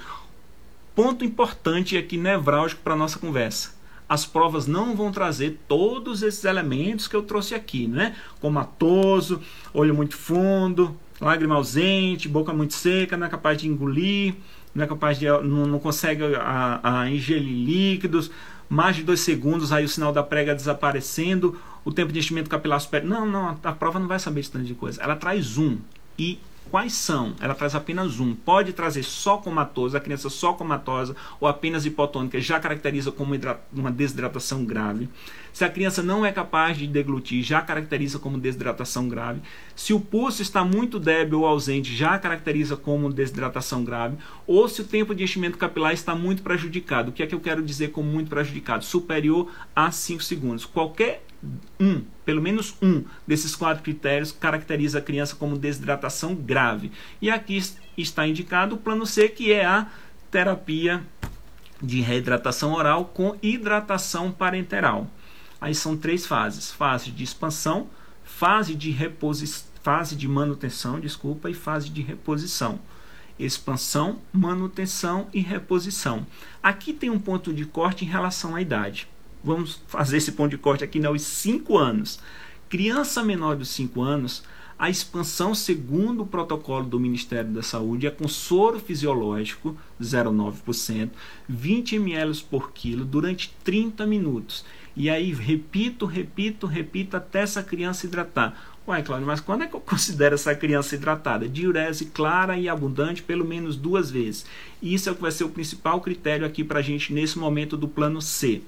Ponto importante aqui, nevrálgico para a nossa conversa. As provas não vão trazer todos esses elementos que eu trouxe aqui, né? Comatoso, olho muito fundo, lágrima ausente, boca muito seca, não é capaz de engolir não é capaz de não, não consegue a, a ingerir líquidos, mais de dois segundos, aí o sinal da prega desaparecendo, o tempo de enchimento capilar superior. Não, não, a prova não vai saber esse tanto de coisa. Ela traz um e Quais são? Ela traz apenas um. Pode trazer só comatosa, a criança só comatosa ou apenas hipotônica já caracteriza como uma desidratação grave. Se a criança não é capaz de deglutir, já caracteriza como desidratação grave. Se o pulso está muito débil ou ausente, já caracteriza como desidratação grave. Ou se o tempo de enchimento capilar está muito prejudicado. O que é que eu quero dizer como muito prejudicado? Superior a 5 segundos. Qualquer um, pelo menos um desses quatro critérios caracteriza a criança como desidratação grave. E aqui está indicado o plano C, que é a terapia de reidratação oral com hidratação parenteral. Aí são três fases: fase de expansão, fase de reposição, fase de manutenção, desculpa, e fase de reposição. Expansão, manutenção e reposição. Aqui tem um ponto de corte em relação à idade vamos fazer esse ponto de corte aqui aos 5 anos. Criança menor dos 5 anos, a expansão segundo o protocolo do Ministério da Saúde é com soro fisiológico 0,9%, 20 ml por quilo durante 30 minutos. E aí repito, repito, repito até essa criança hidratar. Ué, Cláudio, mas quando é que eu considero essa criança hidratada? Diurese clara e abundante pelo menos duas vezes. Isso é o que vai ser o principal critério aqui para a gente nesse momento do plano C.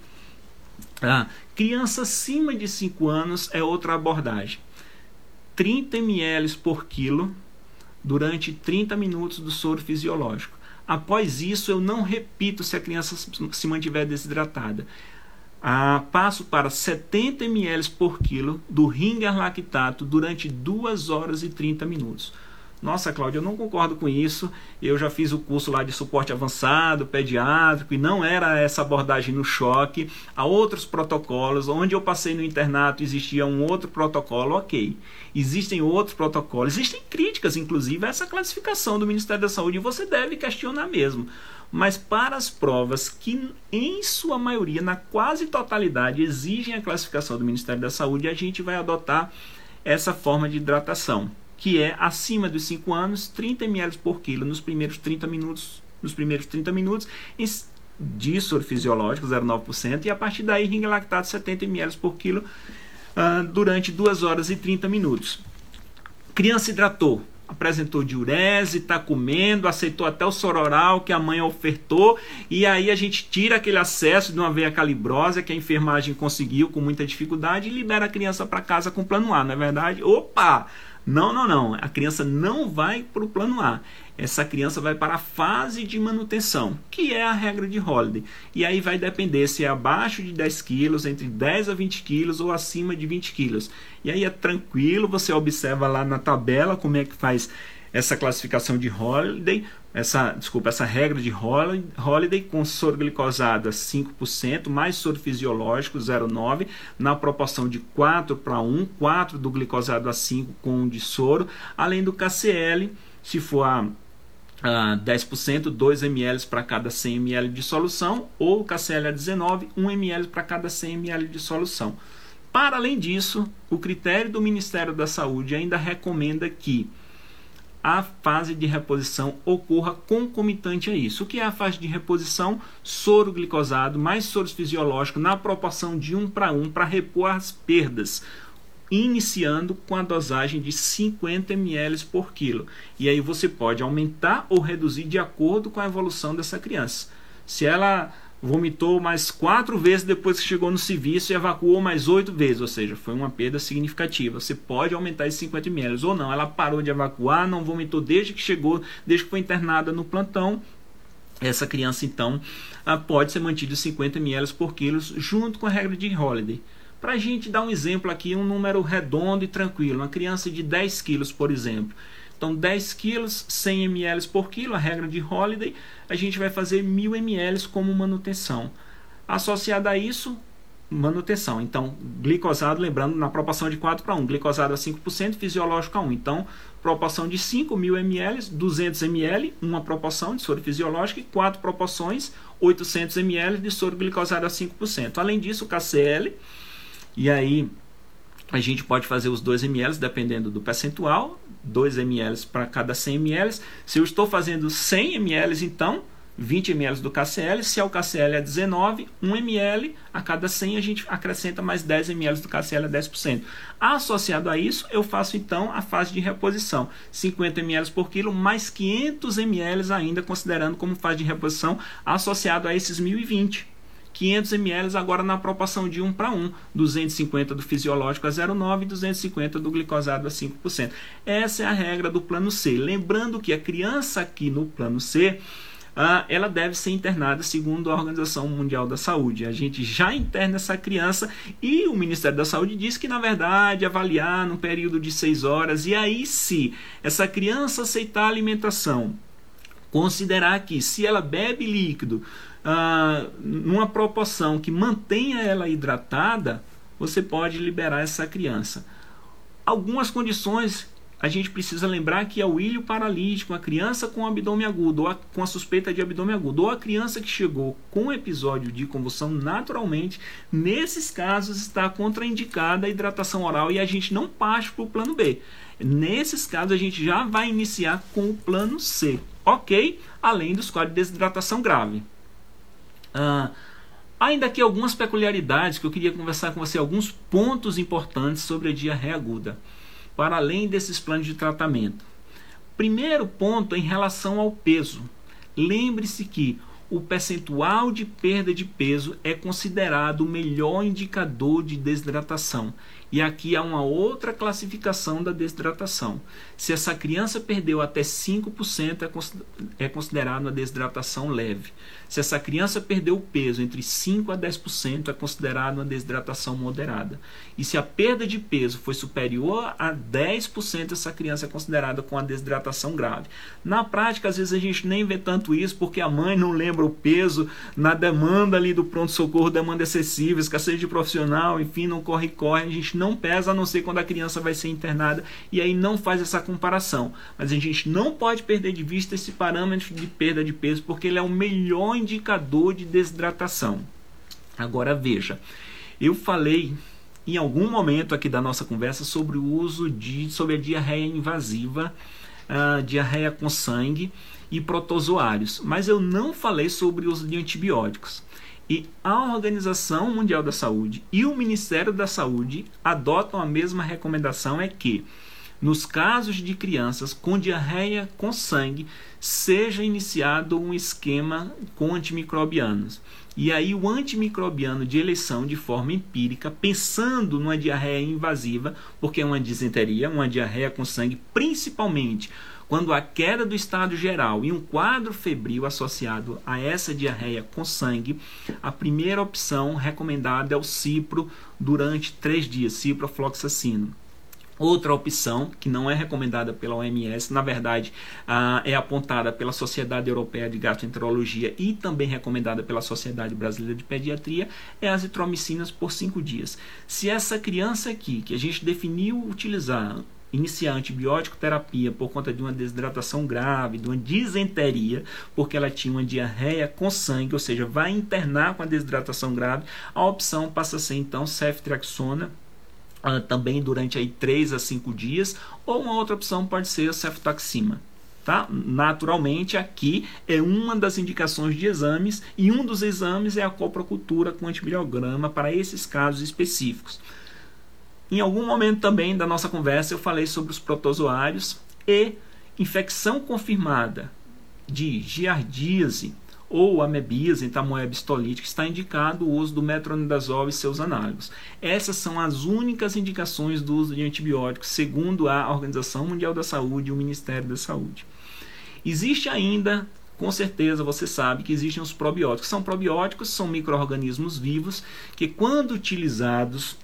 Ah, criança acima de 5 anos é outra abordagem. 30 ml por quilo durante 30 minutos do soro fisiológico. Após isso, eu não repito se a criança se mantiver desidratada. Ah, passo para 70 ml por quilo do ringer lactato durante 2 horas e 30 minutos. Nossa, Cláudia, eu não concordo com isso. Eu já fiz o curso lá de suporte avançado, pediátrico, e não era essa abordagem no choque. Há outros protocolos. Onde eu passei no internato existia um outro protocolo, ok. Existem outros protocolos. Existem críticas, inclusive, a essa classificação do Ministério da Saúde, você deve questionar mesmo. Mas para as provas que, em sua maioria, na quase totalidade, exigem a classificação do Ministério da Saúde, a gente vai adotar essa forma de hidratação que é acima dos 5 anos, 30 ml por quilo nos primeiros 30 minutos, nos primeiros 30 minutos de soro fisiológico, 0,9%, e a partir daí ring lactato 70 ml por quilo uh, durante 2 horas e 30 minutos. Criança hidratou, apresentou diurese, está comendo, aceitou até o soro oral que a mãe ofertou, e aí a gente tira aquele acesso de uma veia calibrosa que a enfermagem conseguiu com muita dificuldade e libera a criança para casa com plano A, não é verdade? Opa! Não, não, não. A criança não vai para o plano A. Essa criança vai para a fase de manutenção, que é a regra de Holiday. E aí vai depender se é abaixo de 10 quilos, entre 10 a 20 quilos ou acima de 20 quilos. E aí é tranquilo, você observa lá na tabela como é que faz essa classificação de Holiday, essa, desculpa, essa regra de Holiday com soro glicosado a 5%, mais soro fisiológico 0,9, na proporção de 4 para 1, 4 do glicosado a 5 com 1 de soro, além do KCl, se for a Uh, 10%, 2 ml para cada 100 ml de solução, ou KCl a 19, 1 ml para cada 100 ml de solução. Para além disso, o critério do Ministério da Saúde ainda recomenda que a fase de reposição ocorra concomitante a isso. O que é a fase de reposição? Soro glicosado mais soro fisiológico na proporção de 1 para 1 para repor as perdas, iniciando com a dosagem de 50 ml por quilo. E aí você pode aumentar ou reduzir de acordo com a evolução dessa criança. Se ela vomitou mais quatro vezes depois que chegou no serviço e evacuou mais oito vezes, ou seja, foi uma perda significativa. Você pode aumentar esses 50 ml ou não. Ela parou de evacuar, não vomitou desde que chegou, desde que foi internada no plantão. Essa criança, então, ah, pode ser mantida 50 ml por quilo, junto com a regra de Holiday. Para a gente dar um exemplo aqui, um número redondo e tranquilo, uma criança de 10 quilos, por exemplo. Então, 10 quilos, 100 ml por quilo, a regra de Holiday, a gente vai fazer 1000 ml como manutenção. Associada a isso, manutenção. Então, glicosado, lembrando, na proporção de 4 para 1, glicosado a 5%, fisiológico a 1. Então, proporção de 5.000 ml, 200 ml, uma proporção de soro fisiológico e 4 proporções, 800 ml de soro glicosado a 5%. Além disso, KCl, e aí a gente pode fazer os 2 ml dependendo do percentual, 2 ml para cada 100 ml. Se eu estou fazendo 100 ml, então 20 ml do KCl. Se é o KCl é 19, 1 ml a cada 100 a gente acrescenta mais 10 ml do KCl a 10%. Associado a isso, eu faço então a fase de reposição, 50 ml por quilo mais 500 ml ainda considerando como fase de reposição associado a esses 1020. 500 ml agora na proporção de 1 para 1, 250 do fisiológico a 0,9 e 250 do glicosado a 5%. Essa é a regra do plano C. Lembrando que a criança aqui no plano C, ah, ela deve ser internada segundo a Organização Mundial da Saúde. A gente já interna essa criança e o Ministério da Saúde diz que, na verdade, avaliar num período de 6 horas. E aí, se essa criança aceitar a alimentação, considerar que se ela bebe líquido ah, numa proporção que mantenha ela hidratada, você pode liberar essa criança. Algumas condições a gente precisa lembrar que é o ilho paralítico, a criança com abdômen agudo, ou a, com a suspeita de abdômen agudo, ou a criança que chegou com episódio de convulsão naturalmente, nesses casos está contraindicada a hidratação oral e a gente não parte para o plano B. Nesses casos a gente já vai iniciar com o plano C, ok? Além dos quadros de desidratação grave. Ah, ainda aqui algumas peculiaridades que eu queria conversar com você, alguns pontos importantes sobre a diarreia aguda, para além desses planos de tratamento. Primeiro ponto em relação ao peso. Lembre-se que o percentual de perda de peso é considerado o melhor indicador de desidratação. E aqui há uma outra classificação da desidratação. Se essa criança perdeu até 5%, é, é considerado uma desidratação leve. Se essa criança perdeu peso entre 5% a 10%, é considerado uma desidratação moderada. E se a perda de peso foi superior a 10%, essa criança é considerada com a desidratação grave. Na prática, às vezes a gente nem vê tanto isso porque a mãe não lembra o peso na demanda ali do pronto-socorro, demanda excessiva, escassez de profissional, enfim, não corre-corre, a gente não pesa a não ser quando a criança vai ser internada e aí não faz essa comparação. Mas a gente não pode perder de vista esse parâmetro de perda de peso porque ele é o melhor indicador de desidratação. Agora veja, eu falei em algum momento aqui da nossa conversa sobre o uso de sobre a diarreia invasiva, uh, diarreia com sangue e protozoários, mas eu não falei sobre o uso de antibióticos. E a Organização Mundial da Saúde e o Ministério da Saúde adotam a mesma recomendação é que nos casos de crianças com diarreia com sangue, seja iniciado um esquema com antimicrobianos. E aí o antimicrobiano de eleição de forma empírica, pensando numa diarreia invasiva, porque é uma disenteria, uma diarreia com sangue, principalmente quando a queda do estado geral e um quadro febril associado a essa diarreia com sangue, a primeira opção recomendada é o cipro durante três dias, ciprofloxacino. Outra opção, que não é recomendada pela OMS, na verdade ah, é apontada pela Sociedade Europeia de Gastroenterologia e também recomendada pela Sociedade Brasileira de Pediatria, é as azitromicinas por 5 dias. Se essa criança aqui, que a gente definiu utilizar, iniciar antibiótico terapia por conta de uma desidratação grave, de uma disenteria, porque ela tinha uma diarreia com sangue, ou seja, vai internar com a desidratação grave, a opção passa a ser então ceftriaxona uh, também durante aí 3 a 5 dias, ou uma outra opção pode ser a cefotaxima. Tá? Naturalmente, aqui é uma das indicações de exames e um dos exames é a coprocultura com antibiograma para esses casos específicos. Em algum momento também da nossa conversa eu falei sobre os protozoários e infecção confirmada de giardíase ou amebíase em tamoeba está indicado o uso do metronidazol e seus análogos. Essas são as únicas indicações do uso de antibióticos, segundo a Organização Mundial da Saúde e o Ministério da Saúde. Existe ainda com certeza você sabe que existem os probióticos. São probióticos, são micro-organismos vivos que, quando utilizados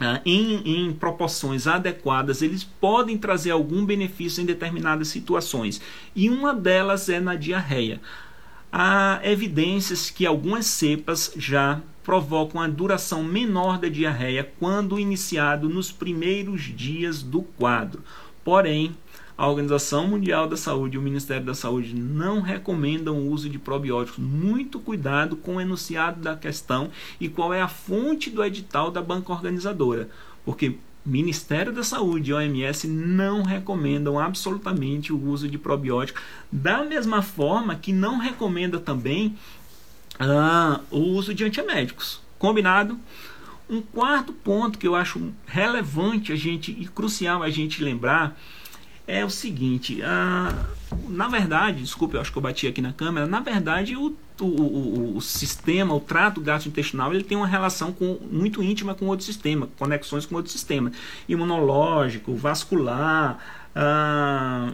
ah, em, em, proporções adequadas, eles podem trazer algum benefício em determinadas situações. E uma delas é na diarreia há evidências que algumas cepas já provocam a duração menor da diarreia quando iniciado nos primeiros dias do quadro. Porém, a Organização Mundial da Saúde e o Ministério da Saúde não recomendam o uso de probióticos. Muito cuidado com o enunciado da questão e qual é a fonte do edital da banca organizadora, porque Ministério da Saúde e OMS não recomendam absolutamente o uso de probiótico, da mesma forma que não recomenda também ah, o uso de antieméticos. Combinado? Um quarto ponto que eu acho relevante a gente e crucial a gente lembrar é o seguinte: ah, na verdade, desculpe, eu acho que eu bati aqui na câmera. Na verdade, o o, o, o, sistema, o trato gastrointestinal, ele tem uma relação com, muito íntima com outro sistema, conexões com outro sistema, imunológico, vascular, ah,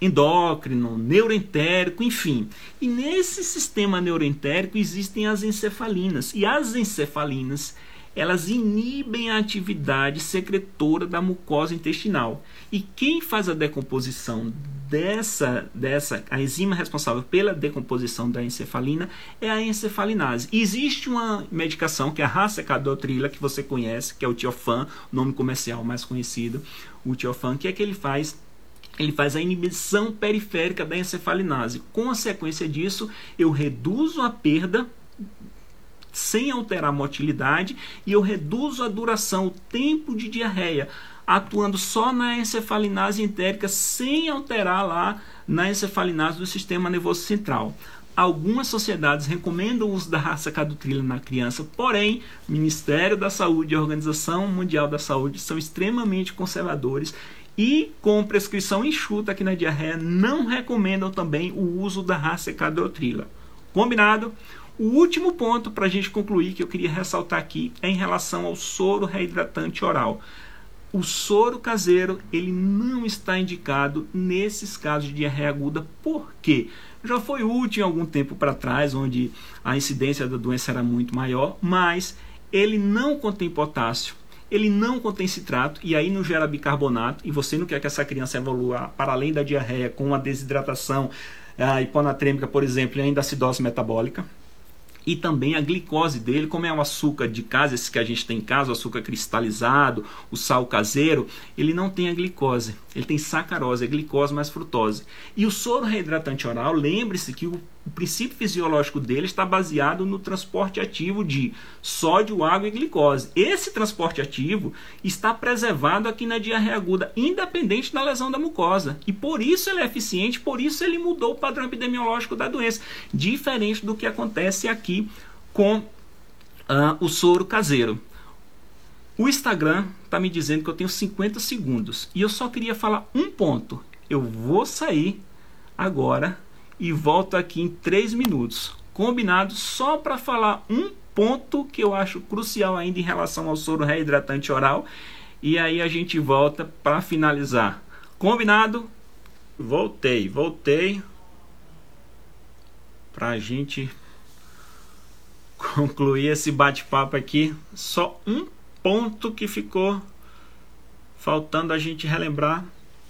endócrino, neuroentérico, enfim. E nesse sistema neuroentérico existem as encefalinas, e as encefalinas elas inibem a atividade secretora da mucosa intestinal. E quem faz a decomposição dessa, dessa a enzima responsável pela decomposição da encefalina é a encefalinase. Existe uma medicação que é a racecadotrila que você conhece, que é o tiofan, nome comercial mais conhecido, o tiofan, que é que ele faz ele faz a inibição periférica da encefalinase. Consequência disso, eu reduzo a perda sem alterar a motilidade e eu reduzo a duração, o tempo de diarreia atuando só na encefalinase entérica sem alterar lá na encefalinase do sistema nervoso central. Algumas sociedades recomendam o uso da raça cadutrila na criança, porém, Ministério da Saúde e Organização Mundial da Saúde são extremamente conservadores e, com prescrição enxuta aqui na diarreia, não recomendam também o uso da raça cadotrila. Combinado? O último ponto para a gente concluir que eu queria ressaltar aqui é em relação ao soro reidratante oral o soro caseiro ele não está indicado nesses casos de diarreia aguda. Por quê? Já foi útil em algum tempo para trás, onde a incidência da doença era muito maior, mas ele não contém potássio, ele não contém citrato e aí não gera bicarbonato e você não quer que essa criança evolua para além da diarreia com uma desidratação a hiponatrêmica, por exemplo, e ainda acidose metabólica e também a glicose dele, como é o açúcar de casa, esse que a gente tem em casa, o açúcar cristalizado, o sal caseiro, ele não tem a glicose, ele tem sacarose, é glicose mais frutose. E o soro reidratante oral, lembre-se que o o princípio fisiológico dele está baseado no transporte ativo de sódio, água e glicose. Esse transporte ativo está preservado aqui na diarreia aguda, independente da lesão da mucosa. E por isso ele é eficiente, por isso ele mudou o padrão epidemiológico da doença, diferente do que acontece aqui com uh, o soro caseiro. O Instagram está me dizendo que eu tenho 50 segundos e eu só queria falar um ponto. Eu vou sair agora e volto aqui em 3 minutos. Combinado só para falar um ponto que eu acho crucial ainda em relação ao soro reidratante oral. E aí a gente volta para finalizar. Combinado? Voltei, voltei. Para a gente concluir esse bate-papo aqui. Só um ponto que ficou faltando a gente relembrar.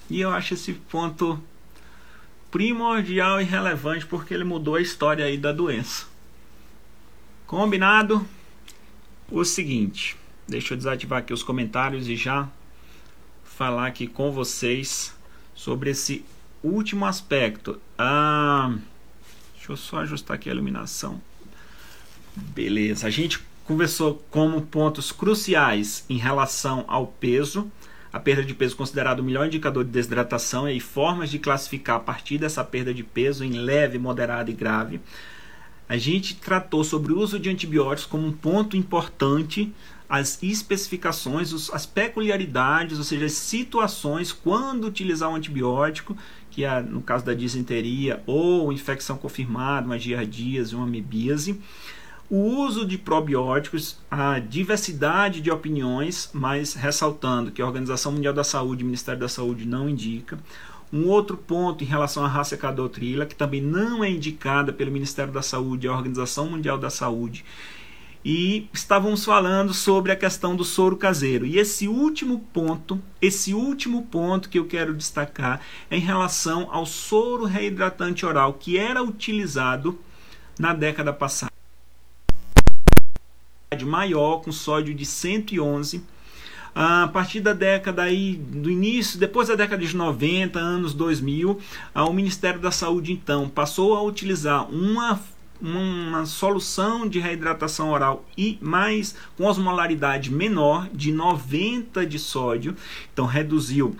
E eu acho esse ponto primordial e relevante porque ele mudou a história aí da doença. Combinado? O seguinte, deixa eu desativar aqui os comentários e já falar aqui com vocês sobre esse último aspecto. Ah, deixa eu só ajustar aqui a iluminação. Beleza, a gente conversou como pontos cruciais em relação ao peso, a perda de peso considerado o melhor indicador de desidratação e formas de classificar a partir dessa perda de peso em leve, moderada e grave. A gente tratou sobre o uso de antibióticos como um ponto importante, as especificações, as peculiaridades, ou seja, as situações quando utilizar um antibiótico, que é no caso da disenteria ou infecção confirmada, uma giardíase, uma amebíase o uso de probióticos, a diversidade de opiniões, mas ressaltando que a Organização Mundial da Saúde e o Ministério da Saúde não indica. Um outro ponto em relação à raça cadotrila, que também não é indicada pelo Ministério da Saúde e a Organização Mundial da Saúde. E estávamos falando sobre a questão do soro caseiro. E esse último ponto, esse último ponto que eu quero destacar é em relação ao soro reidratante oral que era utilizado na década passada maior, com sódio de 111. A partir da década aí, do início, depois da década de 90, anos 2000, o Ministério da Saúde então passou a utilizar uma uma solução de reidratação oral e mais com osmolaridade menor de 90 de sódio, então reduziu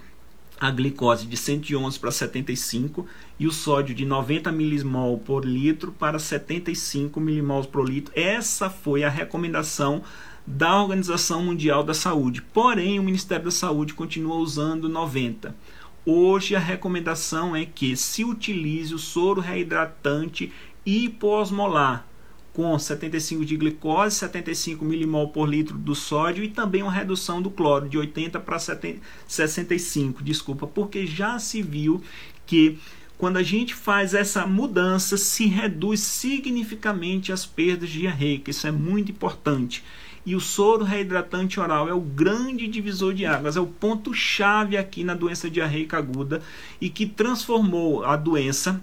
a glicose de 111 para 75 e o sódio de 90 milimol por litro para 75 milimols por litro. Essa foi a recomendação da Organização Mundial da Saúde. Porém, o Ministério da Saúde continua usando 90. Hoje a recomendação é que se utilize o soro reidratante hipoosmolar com 75 de glicose, 75 milimol por litro do sódio e também uma redução do cloro de 80 para 65, desculpa, porque já se viu que quando a gente faz essa mudança, se reduz significativamente as perdas diarreicas. Isso é muito importante. E o soro reidratante oral é o grande divisor de águas, é o ponto-chave aqui na doença diarreica aguda e que transformou a doença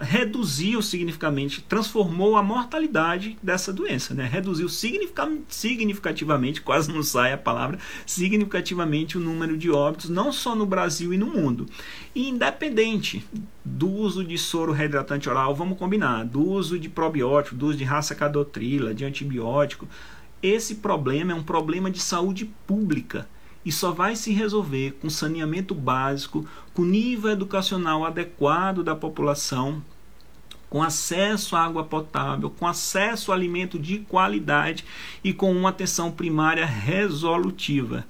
reduziu significativamente, transformou a mortalidade dessa doença, né? reduziu significativamente, quase não sai a palavra, significativamente o número de óbitos, não só no Brasil e no mundo. E independente do uso de soro reidratante oral, vamos combinar, do uso de probiótico, do uso de raça cadotrila, de antibiótico, esse problema é um problema de saúde pública e só vai se resolver com saneamento básico, com nível educacional adequado da população, com acesso à água potável, com acesso a alimento de qualidade e com uma atenção primária resolutiva.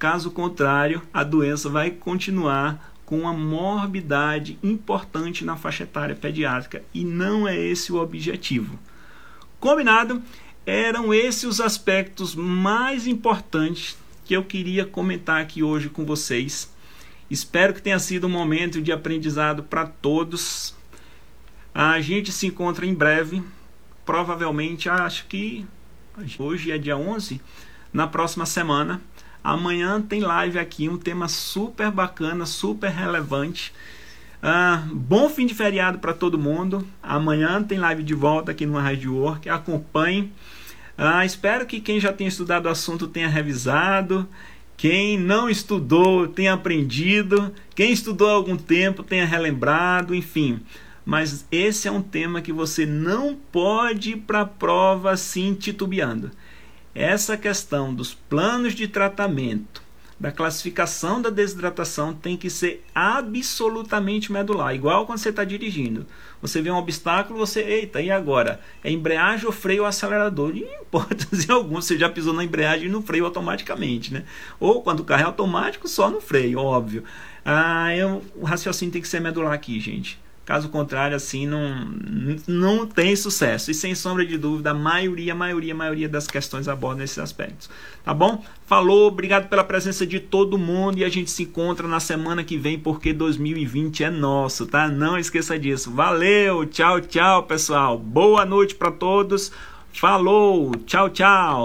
Caso contrário, a doença vai continuar com uma morbidade importante na faixa etária pediátrica e não é esse o objetivo. Combinado? Eram esses os aspectos mais importantes que eu queria comentar aqui hoje com vocês. Espero que tenha sido um momento de aprendizado para todos. A gente se encontra em breve, provavelmente, acho que hoje é dia 11, na próxima semana. Amanhã tem live aqui, um tema super bacana, super relevante. Ah, bom fim de feriado para todo mundo. Amanhã tem live de volta aqui no Rádio Work. Acompanhe. Ah, espero que quem já tem estudado o assunto tenha revisado. Quem não estudou tenha aprendido. Quem estudou há algum tempo tenha relembrado. Enfim. Mas esse é um tema que você não pode ir para a prova assim titubeando. Essa questão dos planos de tratamento da classificação da desidratação tem que ser absolutamente medular, igual quando você está dirigindo. Você vê um obstáculo, você, eita, e agora? É embreagem ou freio ou acelerador? Em hipótese alguma, você já pisou na embreagem e no freio automaticamente, né? Ou quando o carro é automático, só no freio, óbvio. Ah, eu, o raciocínio tem que ser medular aqui, gente. Caso contrário, assim, não, não tem sucesso. E sem sombra de dúvida, a maioria, maioria, maioria das questões abordam esses aspectos. Tá bom? Falou, obrigado pela presença de todo mundo e a gente se encontra na semana que vem porque 2020 é nosso, tá? Não esqueça disso. Valeu, tchau, tchau, pessoal. Boa noite para todos. Falou, tchau, tchau.